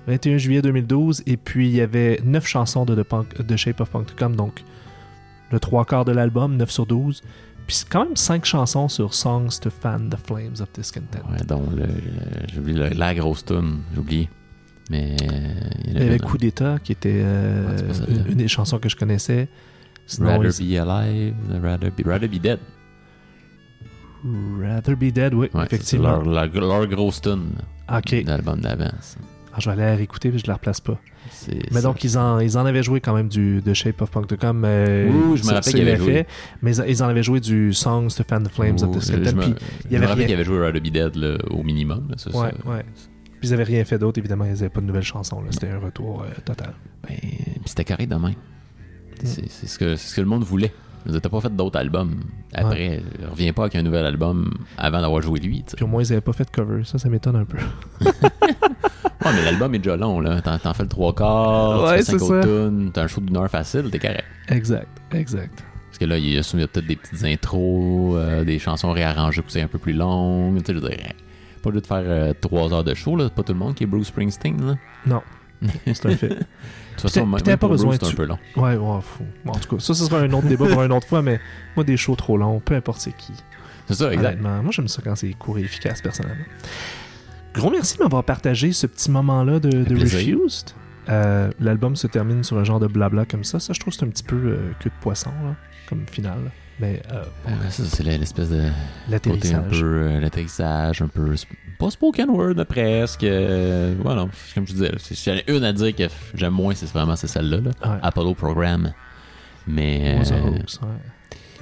21 juillet 2012. Et puis il y avait 9 chansons de, The Punk- de Shape of Punk to Come, donc le trois quarts de l'album, 9 sur 12. Puis c'est quand même 5 chansons sur Songs to Fan the Flames of Discontent. Ouais, donc, le- la grosse tune. J'ai oublié. Mais. euh, il y avait Coup d'État qui était euh, Ouais, une, une des chansons que je connaissais. Sinon, Rather Be Alive, Rather Be, Rather Be Dead. Rather Be Dead, oui, Ouais, c'est effectivement. leur, leur, leur grosse tune Ok, de l'album d'avance. Ah, je vais aller la réécouter puis je la replace pas. Mais ça. donc, ils en, ils en avaient joué quand même du de Shape of Punk euh, Oui, je me rappelle qu'ils avaient fait, joué. Mais ils, en avaient joué du Songs to Fan the Flames of Ouh, je me, Puis, je il y me avait rappelle rien- qu'il avait joué Rather Be Dead là, au minimum. là, ça, ouais, ça. ouais. Puis ils avaient rien fait d'autre, évidemment, ils n'avaient pas de nouvelles chansons. C'était un retour euh, total. Ben, c'était carré de même. C'est c'est ce, que- c'est ce que le monde voulait. T'as pas fait d'autres albums. Après, reviens pas avec un nouvel album avant d'avoir joué lui. tu sais. Puis au moins, ils n'avaient pas fait de cover. Ça, ça m'étonne un peu. Ouais, mais l'album est déjà long. là. T'en fais le trois quarts, Ouais, tu fais cinq autres tunes, t'as un show d'une heure facile, t'es correct. Exact, exact. Parce que là, il y a a peut-être des petites intros, euh, des chansons réarrangées c'est un peu plus longue. Tu sais, je veux dire, pas de faire euh, trois heures de show, là. Pas tout le monde qui est Bruce Springsteen, là. Non, c'est un fait. De toute façon, même pas pour besoin c'est un tu- peu long. Ouais, ouais, fou. Bon, en tout cas, ça, ce sera un autre débat pour une autre fois, mais moi, des shows trop longs, peu importe c'est qui. C'est ça, exact. Honnêtement, moi, j'aime ça quand c'est court et efficace, personnellement. Gros merci de m'avoir partagé ce petit moment-là de. Refused. Euh, L'album se termine sur un genre de blabla comme ça. Ça, je trouve que c'est un petit peu euh, queue de poisson, là, comme finale. Mais euh, ça, c'est l'espèce de côté un l'atterrissage. peu euh, l'atterrissage, un peu pas spoken word presque. euh, non, c'est comme je disais, si s'il y en a une à dire que j'aime moins, c'est vraiment c'est celle-là, là. Ouais. Apollo Program. Mais euh,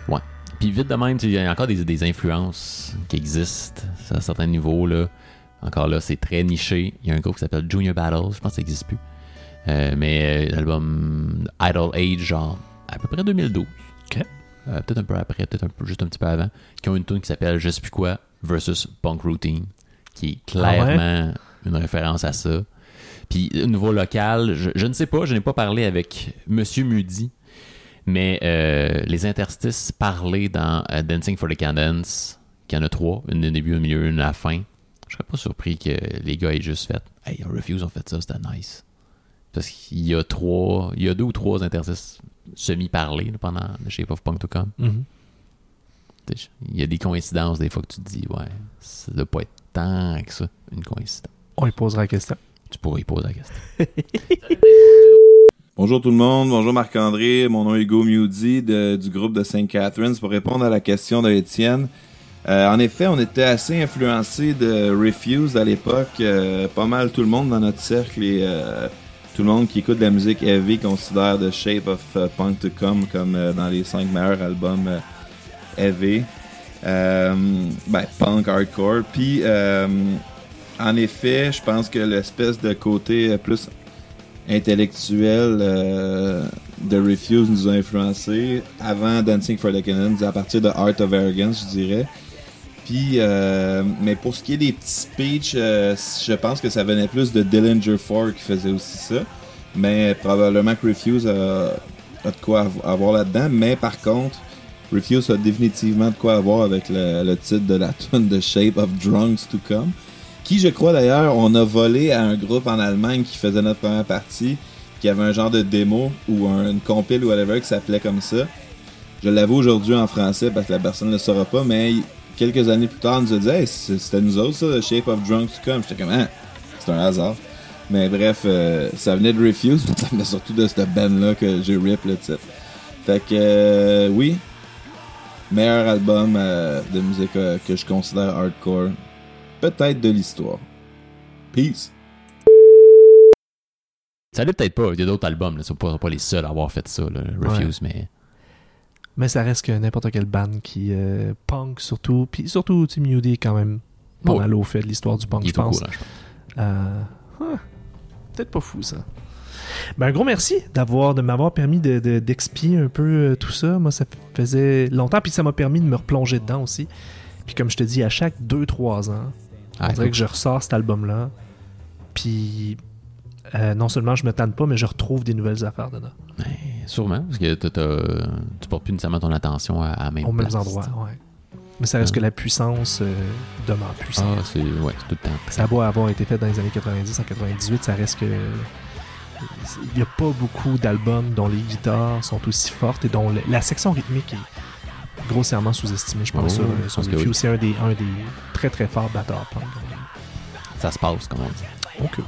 ouais. puis vite de même, il y a encore des, des influences qui existent à certains niveaux là. Encore là, c'est très niché. Il y a un groupe qui s'appelle Junior Battle, je pense que ça n'existe plus. Euh, mais euh, l'album Idol Age, genre à peu près 2012. Ok. Euh, peut-être un peu après, peut-être un peu, juste un petit peu avant, qui ont une tune qui s'appelle Je sais plus quoi versus Punk Routine, qui est clairement une référence à ça. Puis au niveau local, je, je ne sais pas, je n'ai pas parlé avec Monsieur Mudi, mais euh, les interstices parlés dans euh, Dancing for the Cadence, qu'il y en a trois, une au début, un milieu, une à la fin. Je serais pas surpris que les gars aient juste fait Hey, on Refuse ont fait ça, c'était nice. Parce qu'il y a trois, il y a deux ou trois interstices semi-parlés là, pendant The Shape of Punk to Come. Mhm. Tu sais, Il y a des coïncidences des fois que tu te dis, ouais, ça doit pas être tant que ça, une coïncidence. On lui posera la question. Tu pourrais y poser la question. Bonjour tout le monde, bonjour Marc-André, mon nom est Hugo Mewdy du groupe de St. Catharines pour répondre à la question de Étienne. Euh, en effet, on était assez influencé de Refuse à l'époque. Euh, pas mal tout le monde dans notre cercle et euh, tout le monde qui écoute de la musique heavy considère The Shape of euh, Punk to Come comme euh, dans les cinq meilleurs albums euh, heavy. Euh, ben, punk, hardcore. Puis, en effet, je pense que l'espèce de côté plus intellectuel de Refuse nous a influencé avant Dancing for the Cannons, à partir de Art of Arrogance, je dirais. Euh, mais pour ce qui est des petits speeches, euh, je pense que ça venait plus de Dillinger 4 qui faisait aussi ça. Mais probablement que Refuse a, de quoi av- avoir là-dedans. Mais par contre, Refuse a définitivement de quoi avoir avec le, titre de la tune The Shape of Drunks to Come. Qui, je crois d'ailleurs, on a volé à un groupe en Allemagne qui faisait notre première partie, qui avait un genre de démo ou un, une compile ou whatever qui s'appelait comme ça. Je l'avoue aujourd'hui en français parce que la personne ne le saura pas, mais quelques années plus tard, on nous a dit Hey, c'était nous autres, ça, The Shape of Drunks to Come. J'étais comme, Ah, c'est un hasard. Mais bref, euh, ça venait de Refuse, mais ça venait surtout de cette band-là que j'ai rip le titre. Fait que, euh, oui, meilleur album euh, de musique euh, que je considère hardcore, peut-être de l'histoire. Peace. Ça l'est peut-être pas. Il y a d'autres albums. Là. Ils sont pas, pas les seuls à avoir fait ça, là, Refuse, mais. Mais ça reste que n'importe quelle band qui euh, punk surtout, puis surtout Tim Moody quand même pas mal au fait de l'histoire du punk, je pense. Euh, Peut-être pas fou ça. Ben, un gros merci d'avoir de m'avoir permis de, de- d'expier un peu euh, tout ça. Moi, ça faisait longtemps, puis ça m'a permis de me replonger dedans aussi. Puis comme je te dis, à chaque 2-3 ans, Ah, on dirait que je ressors cet album-là. Puis euh, non seulement je me tanne pas, mais je retrouve des nouvelles affaires dedans. Ouais, sûrement, parce que tu portes plus nécessairement ton attention à, à même Aux mêmes place. endroits, ouais. Mais ça reste que la puissance euh, demeure puissante. Ah, c'est ouais, tout le temps. Ça a beau avoir été fait dans les années 90, en 98, ça reste que. Il n'y a pas beaucoup d'albums dont les guitares sont aussi fortes et dont le- la section rythmique est grossièrement sous-estimée, je pense. Oh, sur- sur Refuse. oui. C'est un des, un des très très forts batteurs punk. Ça se passe, comme on dit. Ok,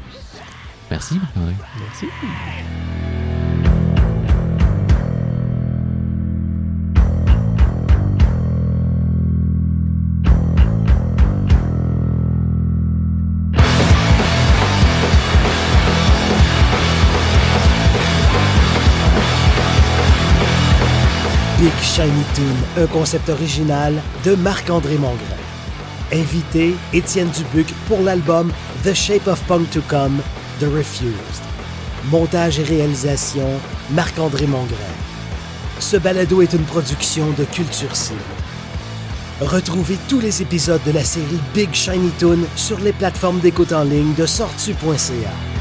Merci, André. merci. Big Shiny Toon, un concept original de Marc-André Mongrain. Invité, Étienne Dubuc pour l'album The Shape of Punk to Come, The Refused. Montage et réalisation, Marc-André Mongrain. Ce balado est une production de Culture Cible. Retrouvez tous les épisodes de la série Big Shiny Toon sur les plateformes d'écoute en ligne de sortu.ca.